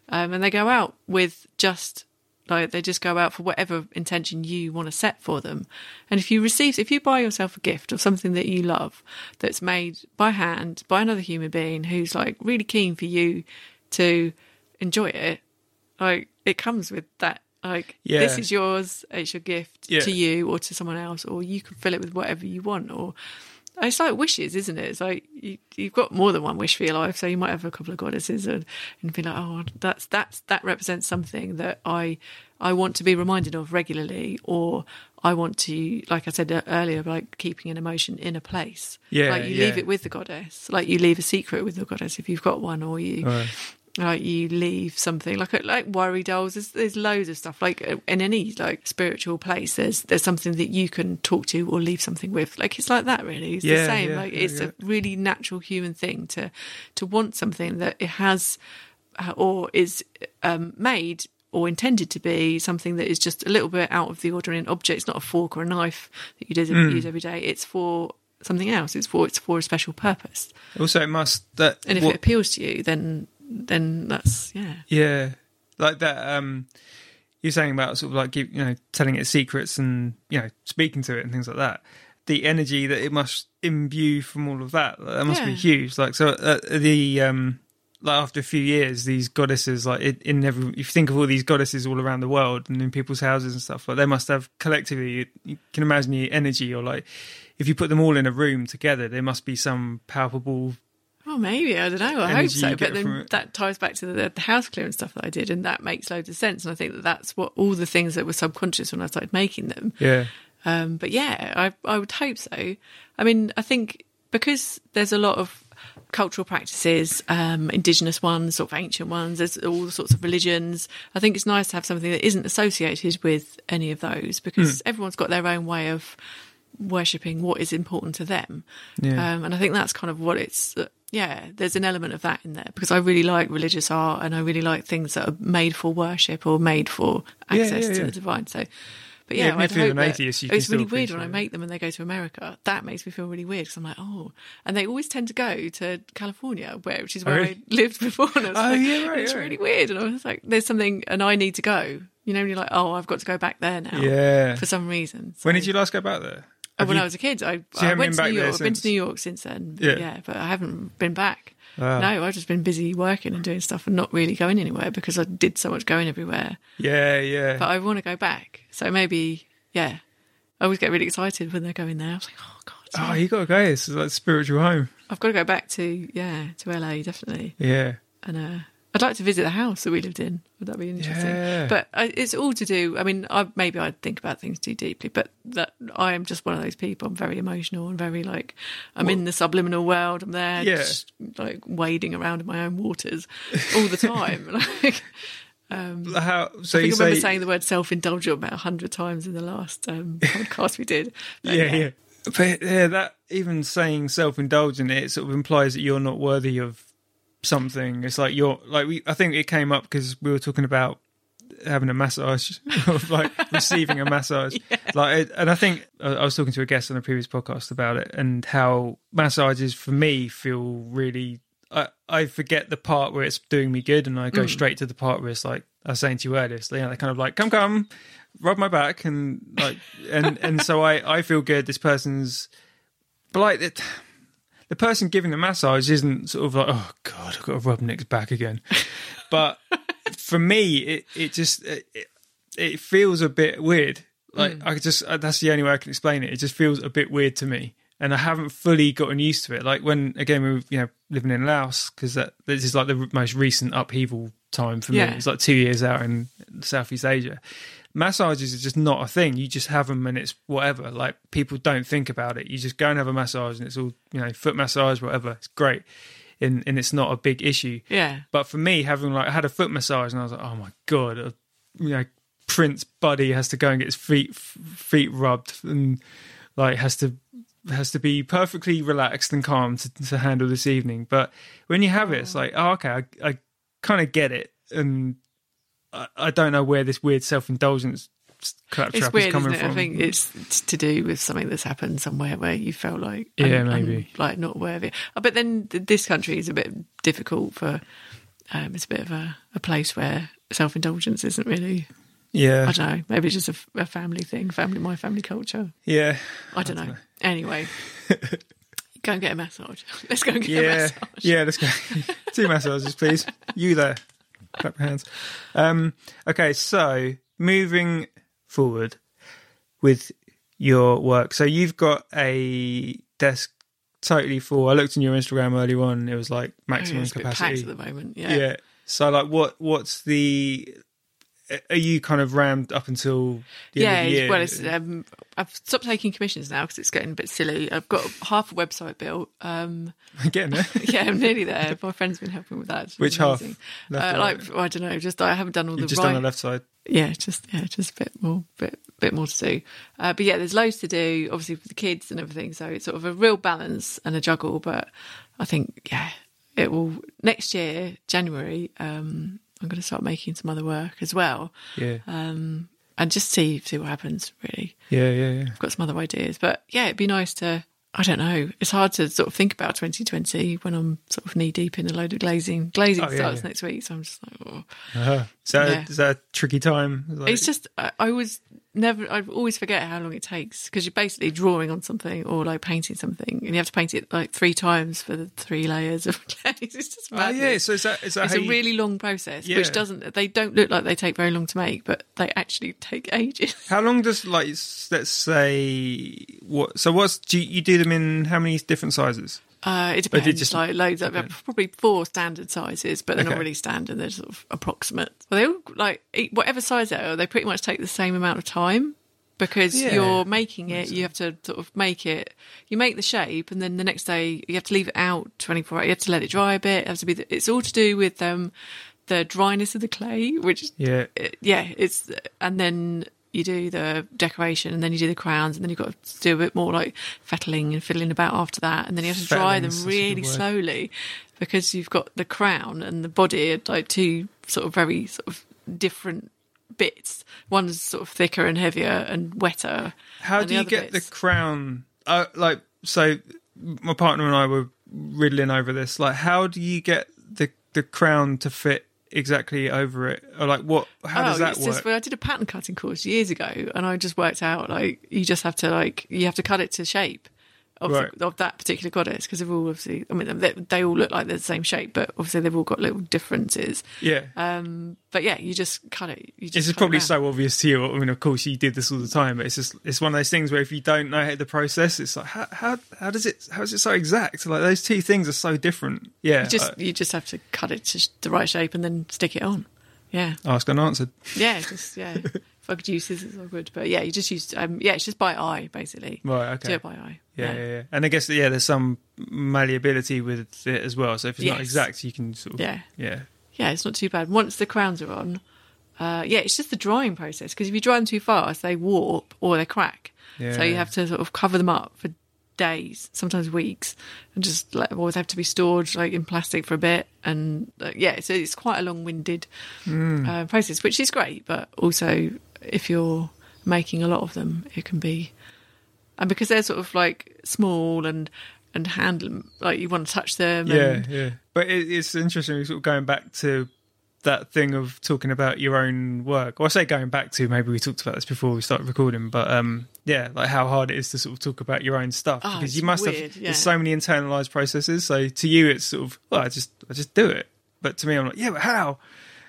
Um, and they go out with just like they just go out for whatever intention you want to set for them. And if you receive, if you buy yourself a gift of something that you love, that's made by hand by another human being who's like really keen for you to enjoy it, like it comes with that. Like Yeah. this is yours. It's your gift Yeah. to you or to someone else, or you can fill it with whatever you want. Or it's like wishes, isn't it? It's like you, you've got more than one wish for your life, so you might have a couple of goddesses and, and be like, oh, that's that's that represents something that I I want to be reminded of regularly, or I want to, like I said uh, earlier, like keeping an emotion in a place. Yeah, like you leave it with the goddess, like you leave a secret with the goddess if you've got one, or you like you leave something like like worry dolls there's, there's loads of stuff like uh, in any like spiritual place there's there's something that you can talk to or leave something with like it's like that really it's Yeah, the same yeah, like yeah, it's a really natural human thing to to want something that it has uh, or is um, made or intended to be something that is just a little bit out of the ordinary. An object, it's not a fork or a knife that you Hmm. use every day. It's for something else. It's for it's for a special purpose. Also, it must that And if what- it appeals to you, then then that's yeah. Yeah, like that. Um, you're saying about sort of like give, you know telling it secrets and you know speaking to it and things like that. The energy that it must imbue from all of that that must be huge. Like so, uh, the um, like after a few years, these goddesses like in, in every if you think of all these goddesses all around the world and in people's houses and stuff, like they must have collectively. You, you can imagine the energy or like if you put them all in a room together, there must be some palpable. Oh, maybe I don't know. I hope so. But then that ties back to the, the house clearance stuff that I did, and that makes loads of sense. And I think that that's what all the things that were subconscious when I started making them. Yeah, Um, but yeah, I I would hope so. I mean, I think because there's a lot of cultural practices, um, indigenous ones, sort of ancient ones. There's all sorts of religions. I think it's nice to have something that isn't associated with any of those because everyone's got their own way of worshipping what is important to them. Yeah. Um, and I think that's kind of what it's. Yeah, there's an element of that in there because I really like religious art and I really like things that are made for worship or made for Yeah, access yeah, to the divine. So, but Yeah, yeah, I'd hope an atheist, it's really weird when I make them and they go to America. That makes me feel really weird because I'm like, oh, and they always tend to go to California, where which is where Oh, really? I [LAUGHS] lived before. And I was Oh, like, yeah, right, it's right. really weird. And I was like, there's something, and I need to go. You know, and you're like, oh, I've got to go back there now. Yeah. for some reason. when did you last go back there? Have when you- I was a kid, I, I went to New York. I've been to New York since then. Yeah. yeah, but I haven't been back. No, I've just been busy working and doing stuff and not really going anywhere because I did so much going everywhere. Yeah, yeah. But I want to go back. So maybe, yeah. I always get really excited when they're going there. I was like, oh god, oh, you got to go. It's like spiritual home. I've got to go back to yeah to LA definitely. Yeah. And uh, I'd like to visit the house that we lived in. Would that be interesting? Yeah. But uh, it's all to do. I mean, I, maybe I think about things too deeply, but that I am just one of those people. I'm very emotional and very like I'm in the subliminal world. I'm there, Yeah. just like wading around in my own waters all the time. [LAUGHS] like, How? So I think you I remember say? saying the word self-indulgent about a hundred times in the last um, [LAUGHS] podcast we did. But yeah, yeah. But yeah, that even saying self-indulgent, it sort of implies that you're not worthy of something. It's like you're like we. I think it came up because we were talking about having a massage, [LAUGHS] of like receiving a massage. [LAUGHS] Like, and I think I I was talking to a guest on a previous podcast about it and how massages for me feel really. I, I forget the part where it's doing me good, and I go mm. straight to the part where it's like I was saying to you earlier. It's, you know, they're kind of like, "Come, come, rub my back," and like, and and so I I feel good. This person's, but like it, the person giving the massage isn't sort of like, "Oh God, I've got to rub Nick's back again," [LAUGHS] but for me, it it just it, it feels a bit weird. Like I just uh, that's the only way I can explain it. It just feels a bit weird to me, and I haven't fully gotten used to it. Like when again we were you know living in Laos because that this is like the most recent upheaval time for me. It's like two years out in Southeast Asia. Massages are just not a thing. You just have them and it's whatever. Like people don't think about it. You just go and have a massage and it's all you know foot massage whatever. It's great, and and it's not a big issue. Yeah. But for me, having like I had a foot massage, and I was like, oh my god, you know, Prince Buddy has to go and get his feet f- feet rubbed, and like has to has to be perfectly relaxed and calm to, to handle this evening. But when you have it, it's oh. like, oh, okay, I, I kind of get it, and I, I don't know where this weird self indulgence claptrap It's is coming isn't it? from. I think it's, it's to do with something that's happened somewhere where you felt like Yeah, maybe. like not worthy. Uh, But then this country is a bit difficult for. Um, it's a bit of a, a place where self indulgence isn't really. yeah, I don't know. Maybe it's just a family thing. Family, my family culture. yeah, I don't, know. Anyway, go and get a massage. [LAUGHS] Let's go and get a yeah, massage. yeah. Let's go. [LAUGHS] Two massages, please. You there? Clap your hands. Um, okay, so moving forward with your work. So you've got a desk totally full. I looked on your Instagram earlier on. It was like maximum it's a bit packed capacity. at the moment. yeah. Yeah. So like, what? What's the? Are you kind of rammed up until the yeah, end of the year? well, it's, um, I've stopped taking commissions now because it's getting a bit silly. I've got half a website built. Um, [LAUGHS] Getting there. [LAUGHS] yeah, I'm nearly there. My friend's been helping with that. Which half? amazing. Uh, like? I don't know, just I haven't done all You've the just right. done the left side. Yeah, just yeah, just a bit more, bit bit more to do. Uh, but yeah, there's loads to do, obviously for the kids and everything. So it's sort of a real balance and a juggle. But I think yeah, it will next year January. Um, I'm going to start making some other work as well, Yeah. um, and just see see what happens. Really, yeah, yeah, yeah. I've got some other ideas, but yeah, it'd be nice to. I don't know. It's hard to sort of think about 2020 when I'm sort of knee deep in a load of glazing. Glazing Oh, yeah, starts yeah. next week, so I'm just like, oh. Uh-huh. Is, that Yeah. is that a tricky time? Like- it's just I, I was never. I always forget how long it takes because you're basically drawing on something or like painting something, and you have to paint it like three times for the three layers of [LAUGHS] glaze. It's just Oh, yeah. So is that is that it's a you- really long process, Yeah. which doesn't. They don't look like they take very long to make, but they actually take [LAUGHS] ages. How long does like let's say what? So what's do you, you do them in how many different sizes? Uh, it But it depends. just- like loads of okay. probably four standard sizes, but they're not really standard. They're sort of approximate. But they all like eat- whatever size they are. They pretty much take the same amount of time because Yeah. you're making it. You have to sort of make it. You make the shape, and then the next day you have to leave it out 24 hours. You have to let it dry a bit. It has to be. The, it's all to do with um, the dryness of the clay, which Yeah. it- yeah, it's and then you do the decoration and then you do the crowns and then you've got to do a bit more like fettling and fiddling about after that and then you have to dry them Fettling's good really slowly because you've got the crown and the body are like two sort of very sort of different bits one's sort of thicker and heavier and wetter How do you get bits- the crown? Uh, like, so my partner and I were riddling over this. Like, how do you get the the crown to fit exactly over it? Or like, what? How does oh, that work? just well, I did a pattern cutting course years ago, and I just worked out like you just have to like you have to cut it to shape of, Right. the, of that particular goddess because they've all obviously I mean they, they all look like they're the same shape, but obviously they've all got little differences. yeah. Um, but yeah, you just cut it. You just this is probably so obvious to you. I mean, of course, you did this all the time, but it's just it's one of those things where if you don't know how the process, it's like how how how does it how is it so exact? Like those two things are so different. Yeah, You just uh, you just have to cut it to the right shape and then stick it on. Yeah, Ask and answered. yeah, just yeah. [LAUGHS] if I could use this, it's all good. But yeah, you just use um, yeah, it's just by eye basically. Right, okay. Do it by eye. Yeah, yeah, yeah. And I guess yeah, there's some malleability with it as well. So if it's not exact, you can sort of Yeah. yeah. Yeah, it's not too bad. Once the crowns are on, uh, yeah, it's just the drying process because if you dry them too fast, they warp or they crack. Yeah. So you have to sort of cover them up for days, sometimes weeks, and just let always have to be stored like in plastic for a bit. And uh, yeah, so it's quite a long-winded Hmm. uh, process, which is great. But also, if you're making a lot of them, it can be, and because they're sort of like small and and handle like you want to touch them. Yeah, and, yeah. But it, it's interesting, sort of going back to that thing of talking about your own work. Or I say going back to maybe we talked about this before we started recording, but um, yeah, like how hard it is to sort of talk about your own stuff Oh, because you must weird, have yeah. there's so many internalized processes. So to you, it's sort of well, I just I just do it. But to me, I'm like, yeah, but how?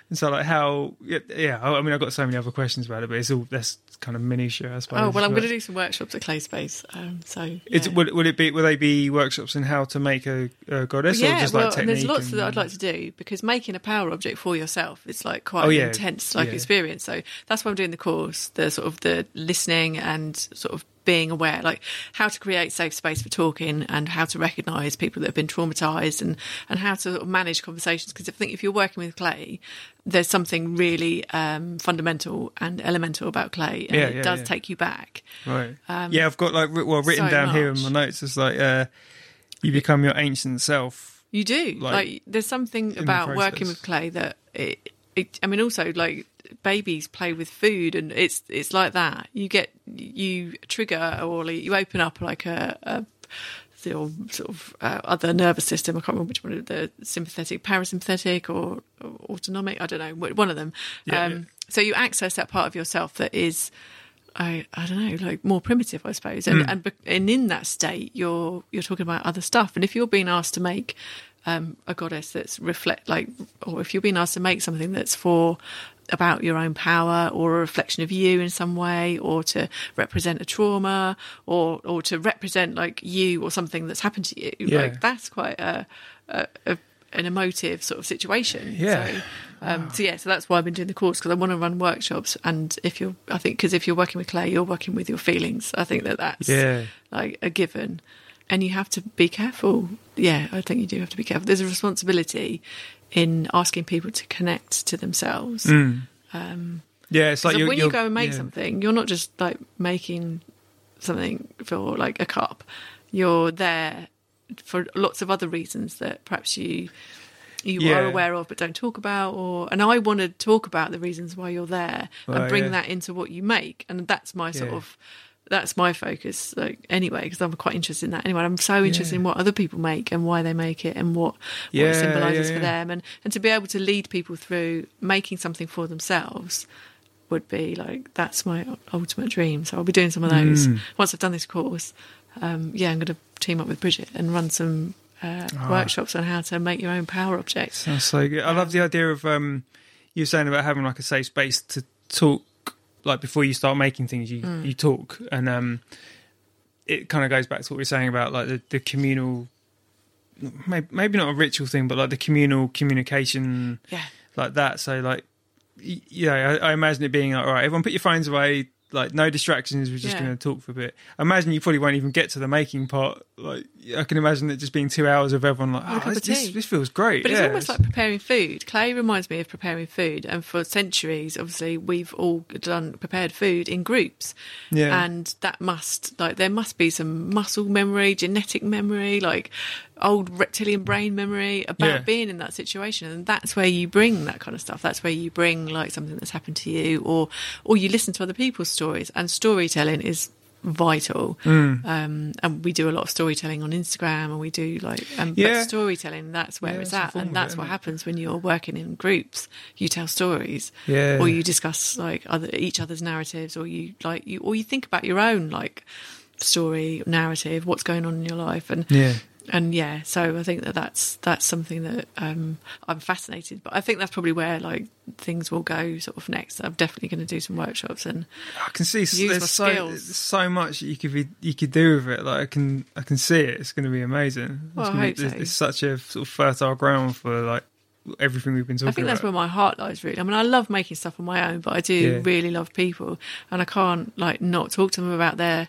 And so like how? Yeah, yeah I I mean, I've got so many other questions about it, but it's all that's kind of minutiae, I suppose. Oh well, I'm going to do some workshops at Clay Space. Um, so It's, yeah. would, would it be? Will they be workshops in how to make a, a goddess, or yeah, just well, like technique? there's lots and- that I'd like to do because making a power object for yourself it's like quite Oh, an yeah, intense like yeah. experience. So that's why I'm doing the course, the sort of the listening and sort of being aware, like how to create safe space for talking and how to recognise people that have been traumatised and and how to manage conversations. Because I think if you're working with clay, there's something really um, fundamental and elemental about clay, and Yeah, it yeah, does yeah. take you back. Right. Um, yeah, I've got like well written so down here in my notes. It's like uh, you become your ancient self. You do. Like, Like, there's something the about working with clay that it, it. I mean, also like babies play with food, and it's it's like that. You get you trigger or you open up like a. a your sort of uh, other nervous system. I can't remember which one. Of the sympathetic, parasympathetic, or, or autonomic. I don't know. One of them. Yeah, um, yeah. So you access that part of yourself that is I I don't know, like more primitive, I suppose. And and bec- and in that state, you're you're talking about other stuff. And if you're being asked to make um, a goddess that's reflect like, or if you're being asked to make something that's for about your own power or a reflection of you in some way or to represent a trauma or or to represent like you or something that's happened to you Yeah. like that's quite a, a, a an emotive sort of situation Yeah. so um, so yeah, so that's why I've been doing the course because I want to run workshops. And if you're, I think, because if you're working with clay, you're working with your feelings. I think that that's Yeah. like a given, and you have to be careful. Yeah, I think you do have to be careful. There's a responsibility in asking people to connect to themselves. um Yeah, it's like when you go and make yeah. something, you're not just like making something for like a cup. You're there for lots of other reasons that perhaps you you Yeah. are aware of but don't talk about or and I want to talk about the reasons why you're there and bring yeah. that into what you make and that's my sort of that's my focus like anyway because I'm quite interested in that anyway I'm so interested in what other people make and why they make it and what what Yeah, it symbolizes yeah, for them and and to be able to lead people through making something for themselves would be like that's my ultimate dream so I'll be doing some of those Mm. once I've done this course um, yeah I'm going to team up with Bridget and run some uh, Ah. workshops on how to make your own power objects Sounds so good. I love the idea of um, you saying about having like a safe space to talk. Like before you start making things, you Mm. you talk, and um, it kind of goes back to what we are saying about like the, the communal, maybe, maybe not a ritual thing, but like the communal communication, yeah like that. So like, yeah, I, I imagine it being like, all right, everyone put your phones away. Like no distractions. We're just Yeah. going to talk for a bit. I imagine you probably won't even get to the making part. Like I can imagine it just being two hours of everyone like, oh, this, this, this feels great. But yeah, it's almost like preparing food. Clay reminds me of preparing food, and for centuries, obviously, we've all done prepared food in groups. Yeah. and that must like there must be some muscle memory, genetic memory, like old reptilian brain memory about Yeah. being in that situation, and that's where you bring that kind of stuff. That's where you bring like something that's happened to you, or or you listen to other people's stories. And storytelling is vital Mm. um and we do a lot of storytelling on instagram and we do like um Yeah. but storytelling that's where Yeah, it's at and that's it, what happens when you're working in groups you tell stories Yeah. or you discuss like other each other's narratives or you like you or you think about your own like story narrative what's going on in your life and Yeah. And yeah so i think that that's that's something that um i'm fascinated but i think that's probably where like things will go sort of next i'm definitely going to do some workshops and I can see s- Use my there's so so much you could be you could do with it. Like I can I can see it. It's going to be amazing. It's, Well, I gonna be- hope so. it's, it's such a sort of fertile ground for like everything we've been talking about. I think that's where my heart lies, really. I mean, I love making stuff on my own, but I do Yeah. really love people, and I can't like not talk to them about their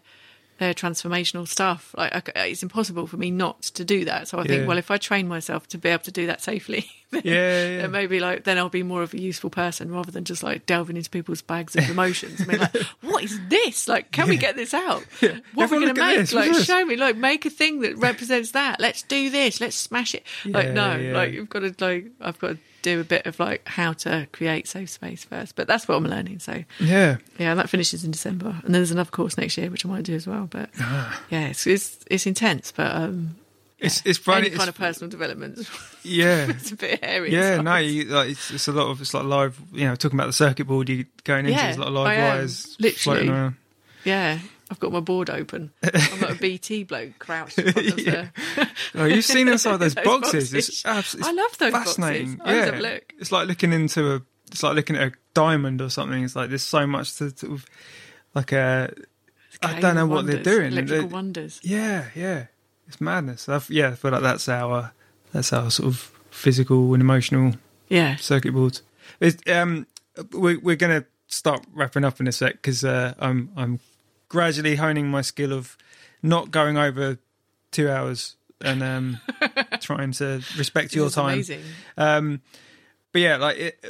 their transformational stuff. Like, I c uh, it's impossible for me not to do that. So I think, well, if I train myself to be able to do that safely, [LAUGHS] then, Yeah, yeah. then maybe like then I'll be more of a useful person rather than just like delving into people's bags of emotions. I mean, like, [LAUGHS] what is this? Like, can we get this out? What are we Everyone going to make? this, Like, show me. Like, make a thing that represents that. Let's do this. Let's smash it. like, no, yeah. like you've got to like I've got to do a bit of like how to create safe space first. But that's what I'm learning. So yeah. yeah, that finishes in December, and then there's another course next year which I might do as well. But yeah, it's it's, it's intense, but um, It's it's funny. any it's- kind of personal development. [LAUGHS] yeah. it's a bit hairy. Yeah, no, you, like, it's, it's a lot of it's like live. You know, talking about the circuit board you going into, Yeah, there's a lot of live am, wires literally. floating around. yeah. I've got my board open. [LAUGHS] I'm like a BT bloke crouched in front of [LAUGHS] the. Oh, you've seen inside those, [LAUGHS] Those boxes. boxes. It's absolutely I love those fascinating. boxes. Yeah, look. it's like looking into a. It's like looking at a diamond or something. It's like there's so much to sort of like a. I don't know of what they're doing. Electrical They- wonders. Yeah, yeah, it's madness. I f yeah, I feel like that's our that's our sort of physical and emotional Yeah. circuit boards. It's, um, we're we're gonna start wrapping up in a sec because uh, I'm I'm gradually honing my skill of not going over two hours and um, [LAUGHS] trying to respect your time. Amazing. Um, but yeah, like it,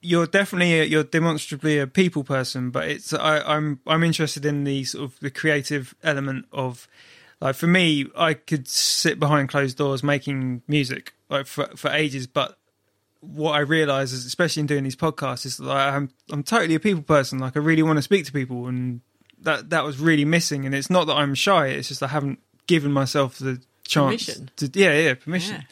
you're definitely a, you're demonstrably a people person, but it's I, I'm I'm interested in the sort of the creative element of like for me, I could sit behind closed doors making music like for for ages, but what I realise is, especially in doing these podcasts, is like I'm I'm totally a people person. Like I really want to speak to people, and that that was really missing. And it's not that I'm shy; it's just I haven't given myself the chance Permission. to. Yeah, yeah, permission. Yeah.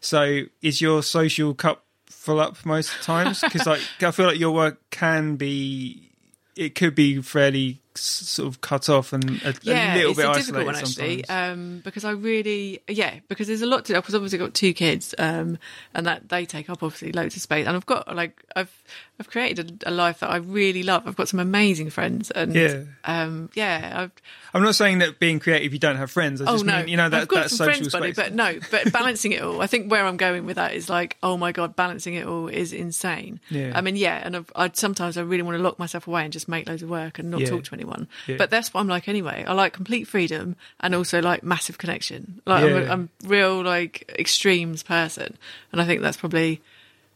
So, is your social cup full up most times? Because like I feel like your work can be, it could be fairly sort of cut off and a, yeah, a little it's bit a isolated difficult one actually, um, because I really, yeah, because there's a lot to. Because obviously I've got two kids, um, and that they take up obviously loads of space, and I've got like I've I've created a, a life that I really love. I've got some amazing friends, and Yeah. um, yeah, I've, I'm not saying that being creative you don't have friends. I oh just no, mean you know that I've got some social friends, buddy, but no, but [LAUGHS] balancing it all. I think where I'm going with that is like, oh my god, balancing it all is insane. Yeah. I mean, yeah, and I've, I'd sometimes I really want to lock myself away and just make loads of work and not Yeah. talk to anyone. Yeah. But that's what I'm like anyway. I like complete freedom and also like massive connection. Like I'm, a, Yeah. I'm real like extremes person, and I think that's probably.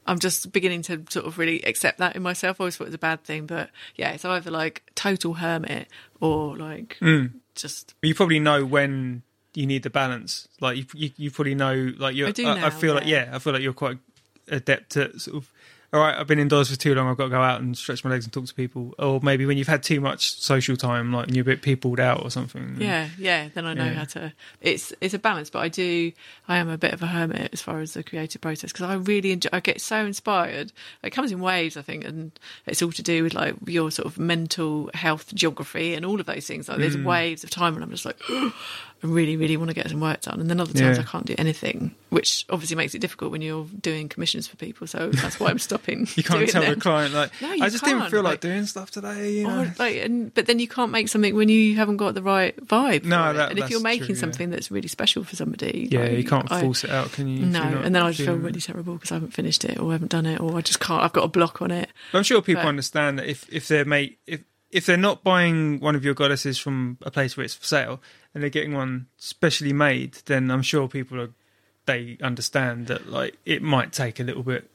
I'm just beginning to sort of really accept that in myself. I always thought it was a bad thing, but yeah, it's either like total hermit or like Mm. just you probably know when you need the balance. Like you, you, you probably know. Like you, I do I, feel like yeah. yeah, I feel like you're quite adept at sort of. All right, I've been indoors for too long. I've got to go out and stretch my legs and talk to people. Or maybe when you've had too much social time, like and you're a bit peopled out or something. Yeah, yeah. Then I know Yeah. how to. It's it's a balance, but I do. I am a bit of a hermit as far as the creative process because I really enjoy. I get so inspired. It comes in waves, I think, and it's all to do with like your sort of mental health geography and all of those things. Like there's Mm. waves of time, and I'm just like. [GASPS] I really, really want to get some work done, and then other times Yeah. I can't do anything, which obviously makes it difficult when you're doing commissions for people. So that's why I'm stopping. [LAUGHS] You can't tell the client like No, I just didn't feel like, like- doing stuff today. You know? Or, like, and, but then you can't make something when you haven't got the right vibe. No, that- and if you're making true, yeah. something that's really special for somebody, yeah, like, you can't I- force it out, can you? No, and then I just feel feeling it? really terrible because I haven't finished it or I haven't done it or I just can't. I've got a block on it. I'm sure people But- understand that if if they're made if if they're not buying one of your goddesses from a place where it's for sale and they're getting one specially made, then I'm sure people are they understand that like it might take a little bit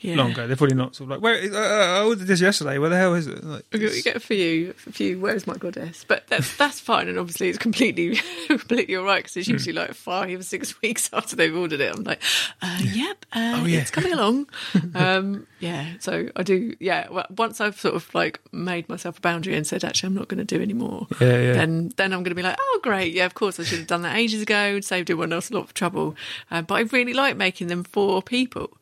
Yeah. longer. They're probably not sort of like, where uh, I ordered this yesterday. Where the hell is it? Like, We get, a few, a few. Where's my goddess? But that's that's fine, and obviously it's completely, [LAUGHS] completely all right because Hmm. it's usually like five, or six [LAUGHS] weeks after they've ordered it. I'm like, uh, yep, uh, Oh, yeah. it's coming along. [LAUGHS] um, yeah, so I do. Yeah, well, once I've sort of like made myself a boundary and said, actually, I'm not going to do anymore. Yeah, yeah. Then then I'm going to be like, oh great, yeah, of course I should have done that ages ago and saved everyone else a lot of trouble. Uh, but I really like making them for people.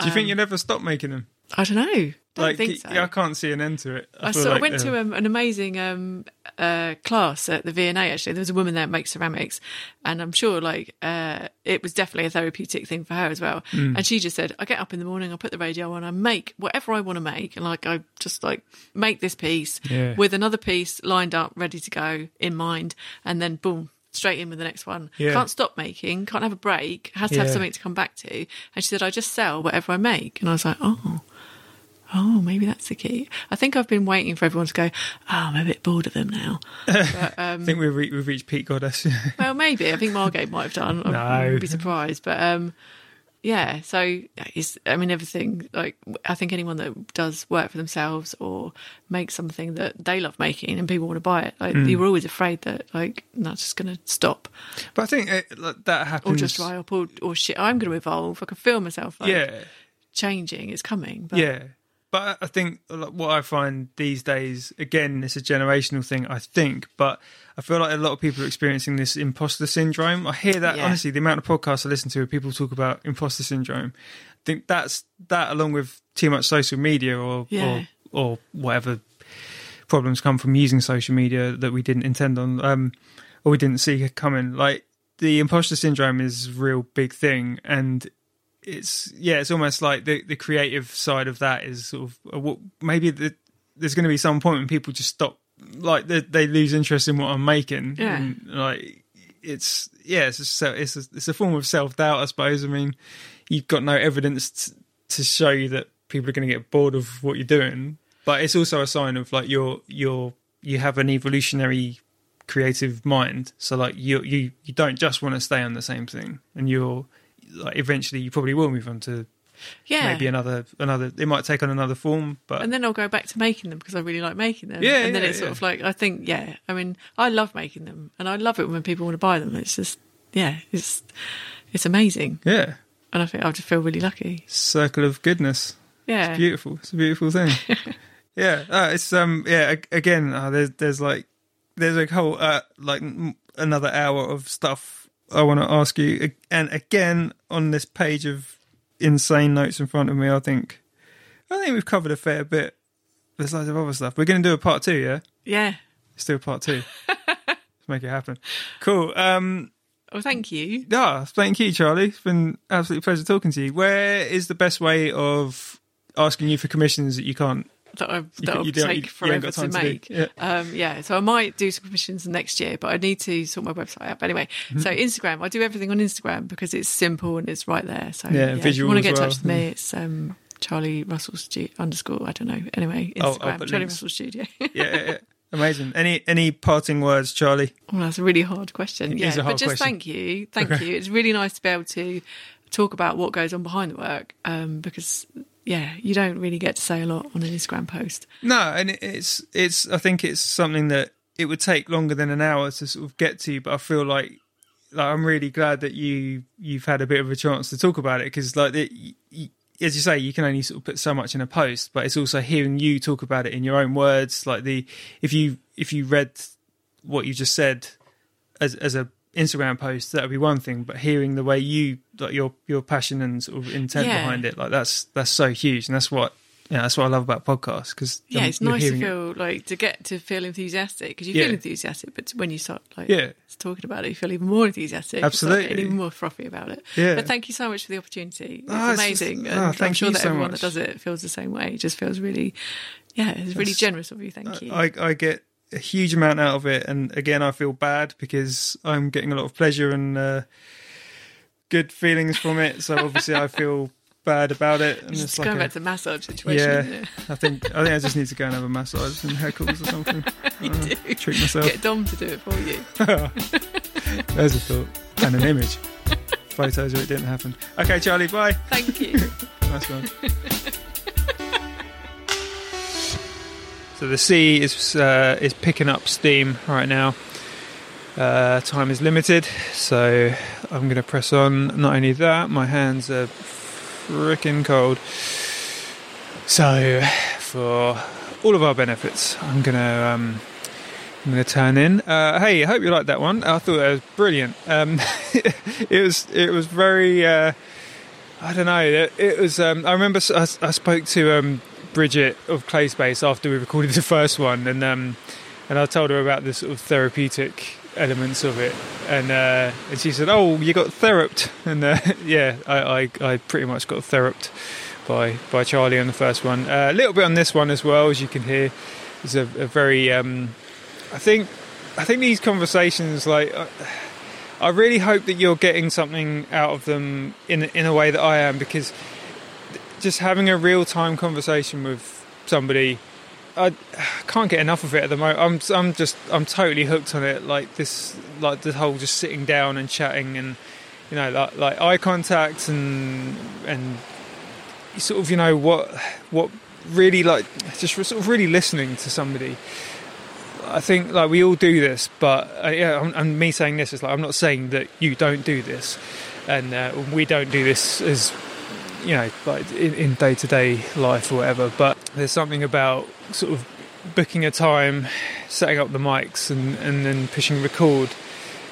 Do you think you'll ever stop making them? I don't know. Don't like, think so. I can't see an end to it. I, I like went to um, an amazing um, uh, class at the V&A actually. There was a woman there that makes ceramics, and I'm sure like uh, it was definitely a therapeutic thing for her as well. Mm. And she just said, "I get up in the morning, I put the radio on, I make whatever I want to make, and like I just like make this piece Yeah. with another piece lined up, ready to go in mind, and then boom." Straight in with the next one. Yeah. Can't stop making. Can't have a break. Has to have something to come back to. And she said, "I just sell whatever I make." And I was like, "Oh, Oh, maybe that's the key. I think I've been waiting for everyone to go, oh, I'm a bit bored of them now. But, [LAUGHS] I um, think we've, re- we've reached peak goddess. [LAUGHS] well, maybe. I think Margate might have done. I No. wouldn't be surprised. But um, yeah, so it's, I mean, everything, like, I think anyone that does work for themselves or makes something that they love making and people want to buy it, like, Mm. you're always afraid that, like, that's just going to stop but I think it, like, that happens. or just dry up or, or shit, I'm going to evolve. I can feel myself, like, yeah. changing. It's coming. But Yeah. But I think what I find these days, again, it's a generational thing, I think, but I feel like a lot of people are experiencing this imposter syndrome. I hear that, Yeah. honestly, the amount of podcasts I listen to where people talk about imposter syndrome, I think that's that along with too much social media or, Yeah. or, or whatever problems come from using social media that we didn't intend on um, or we didn't see coming. Like the imposter syndrome is a real big thing. And it's yeah, it's almost like the the creative side of that is sort of uh, what maybe the, there's going to be some point when people just stop, like they, they lose interest in what I'm making. Yeah. And, like it's yeah, it's a, so it's a, it's a form of self doubt, I suppose. I mean, you've got no evidence t- to show you that people are going to get bored of what you're doing, but it's also a sign of like you're you're you have an evolutionary creative mind. So like you you you don't just want to stay on the same thing, and you're like eventually you probably will move on to yeah. maybe another another. It might take on another form, but and then I'll go back to making them because I really like making them. Yeah, and then yeah, it's sort yeah. of like I think, yeah. I mean, I love making them, and I love it when people want to buy them. It's just, yeah, it's it's amazing, yeah, and I think I just feel really lucky. circle of goodness. Yeah, It's beautiful. It's a beautiful thing. [LAUGHS] yeah, uh, it's um, yeah. Again, uh, there's there's like there's a whole uh, like another hour of stuff I want to ask you, and again on this page of insane notes in front of me, I think I think we've covered a fair bit. There's loads of other stuff. We're going to do a part two, yeah. yeah. A part two. [LAUGHS] Let's make it happen. Cool. Um, Well, thank you. yeah, thank you, Charlie. It's been absolute pleasure talking to you. Where is the best way of asking you for commissions that you can't That I that'll you take forever to time to make. Yeah. Um, yeah, so I might do some commissions next year, but I need to sort my website out. But anyway, Mm-hmm. so Instagram, I do everything on Instagram because it's simple and it's right there. So Yeah, if you want to get in well. touch with me, it's um, Charlie Russell Studio underscore. I don't know. Anyway, I'll Instagram, Charlie links. Russell Studio. [LAUGHS] yeah, yeah, yeah. amazing. Any any parting words, Charlie? Well, that's a really hard question. It yeah, hard but just question. thank you, thank you. It's really nice to be able to talk about what goes on behind the work um, because yeah, you don't really get to say a lot on an Instagram post. No, and it's it's. I think it's something that it would take longer than an hour to sort of get to, but I feel like like I'm really glad that you you've had a bit of a chance to talk about it because like it, y as you say, you can only sort of put so much in a post, but it's also hearing you talk about it in your own words. Like the if you if you read what you just said as as a Instagram post, that would be one thing. But hearing the way you like your your passion and sort of intent Yeah. behind it, like that's that's so huge, and that's what yeah, that's what I love about podcasts because yeah, it's nice to feel like to get to feel enthusiastic because you Yeah. feel enthusiastic, but when you start like Yeah. talking about it, you feel even more enthusiastic. Absolutely. getting even more frothy about it. Yeah. But thank you so much for the opportunity. It's Oh, it's just- amazing, oh, and I'm sure that so everyone much. that does it feels the same way. It just feels really, yeah, it's really generous of you. Thank you. I, I get a huge amount out of it, and again, I feel bad because I'm getting a lot of pleasure and uh, good feelings from it. So obviously, I feel [LAUGHS] bad about it. And Just it's like going a- back to massage situation. yeah, isn't it? I think I think I just need to go and have a massage and haircuts or something. [LAUGHS] You Uh, do. treat myself. Get Dom to do it for you. [LAUGHS] There's a thought and an image. Photos where it didn't happen. Okay, Charlie, bye. Thank you. Nice one. So the sea is uh, is picking up steam right now. Uh, time is limited, so I'm going to press on. Not only that, my hands are freaking cold. So, for all of our benefits, I'm going to um, I'm going to turn in. Uh, hey, I hope you liked that one. I thought that was brilliant. Um, [LAUGHS] it was it was very. Uh, I don't know. It, it was. Um, I remember I spoke to um, Bridget of Clay Space after we recorded the first one, and um, and I told her about the sort of therapeutic elements of it, and uh, and she said, "Oh, you got theraped," and uh, [LAUGHS] yeah, I, I I pretty much got theraped by by Charlie on the first one. Uh, a little bit on this one as well, as you can hear. It's a, a very. Um, I think I think these conversations like. Uh, I really hope that you're getting something out of them in in a way that I am because just having a real time conversation with somebody, I can't get enough of it at the moment. I'm I'm just I'm totally hooked on it. Like this, like the whole just sitting down and chatting and you know like like eye contact and and sort of you know what what really like just sort of really listening to somebody. I think like we all do this, but uh, yeah, I'm, and me saying this is like I'm not saying that you don't do this, and uh, we don't do this as you know like in day to day life or whatever. But there's something about sort of booking a time, setting up the mics, and and then pushing record,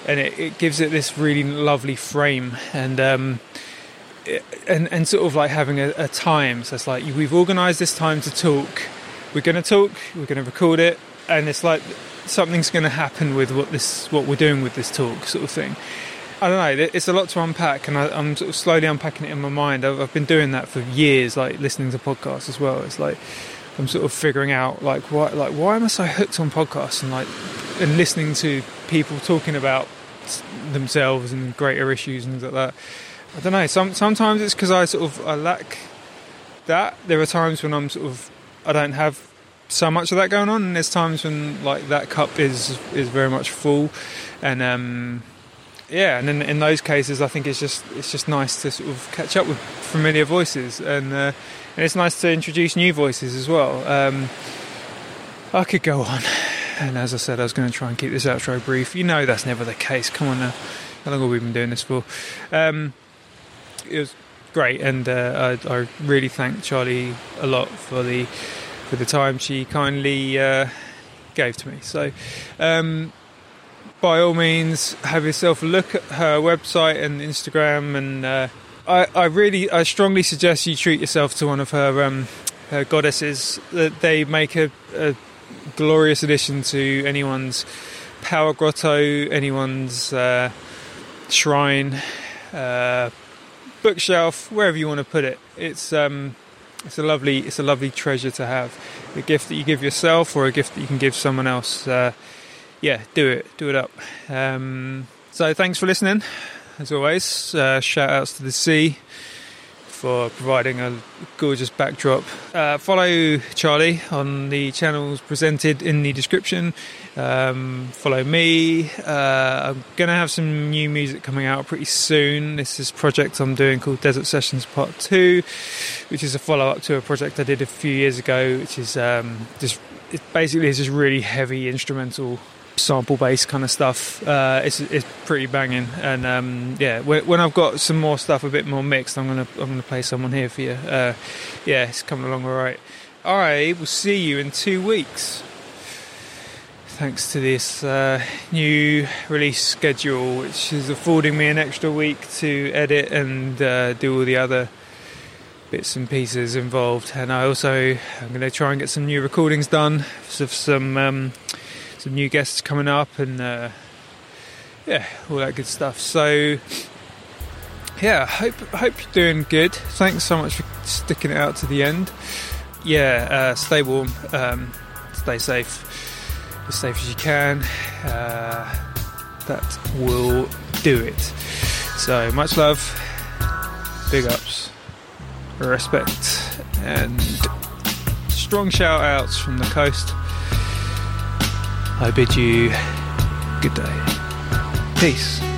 and it, it gives it this really lovely frame and. Um, and and sort of like having a, a time. So it's like we've organised this time to talk. We're going to talk. We're going to record it, and it's like something's going to happen with what this what we're doing with this talk, sort of thing. I don't know. It's a lot to unpack, and I, I'm sort of slowly unpacking it in my mind. I've, I've been doing that for years, like listening to podcasts as well. It's like I'm sort of figuring out like why like why am I so hooked on podcasts and like and listening to people talking about themselves and greater issues and like that. I don't know. Some sometimes it's because I sort of I lack that. There are times when I'm sort of I don't have so much of that going on, and there's times when like that cup is is very much full, and um, yeah, and in, in those cases, I think it's just it's just nice to sort of catch up with familiar voices, and uh, and it's nice to introduce new voices as well. Um, I could go on, and as I said, I was going to try and keep this outro brief. You know that's never the case. Come on now, how long have we been doing this for? Um, it was great, and uh, I, I really thank Charlie a lot for the for the time she kindly uh, gave to me. So, um, by all means, have yourself a look at her website and Instagram, and uh, I, I really, I strongly suggest you treat yourself to one of her um, her goddesses. That they make a, a glorious addition to anyone's power grotto, anyone's uh, shrine. Uh, bookshelf, wherever you want to put it. It's um, it's a lovely it's a lovely treasure to have. A gift that you give yourself or a gift that you can give someone else. Yeah, do it, do it up. Um, so thanks for listening. As always, uh, shout outs to the sea for providing a gorgeous backdrop. Uh, follow Charlie on the channels presented in the description. Um, follow me. Uh, I'm going to have some new music coming out pretty soon. This is a project I'm doing called Desert Sessions Part 2, which is a follow up to a project I did a few years ago, which is um, just it basically is just really heavy instrumental sample based kind of stuff. Uh, it's it's pretty banging, and um, yeah, when I've got some more stuff a bit more mixed, I'm gonna I'm gonna play someone here for you. Uh, yeah, it's coming along all right. I will see you in two weeks. Thanks to this uh, new release schedule, which is affording me an extra week to edit and uh, do all the other bits and pieces involved. And I also I'm going to try and get some new recordings done of some um, some new guests coming up and uh, yeah, all that good stuff. So yeah, hope hope you're doing good. Thanks so much for sticking it out to the end. Yeah, uh, stay warm, um, stay safe, as safe as you can. Uh, that will do it. So much love, big ups, respect, and strong shout outs from the coast. I bid you good day. Peace.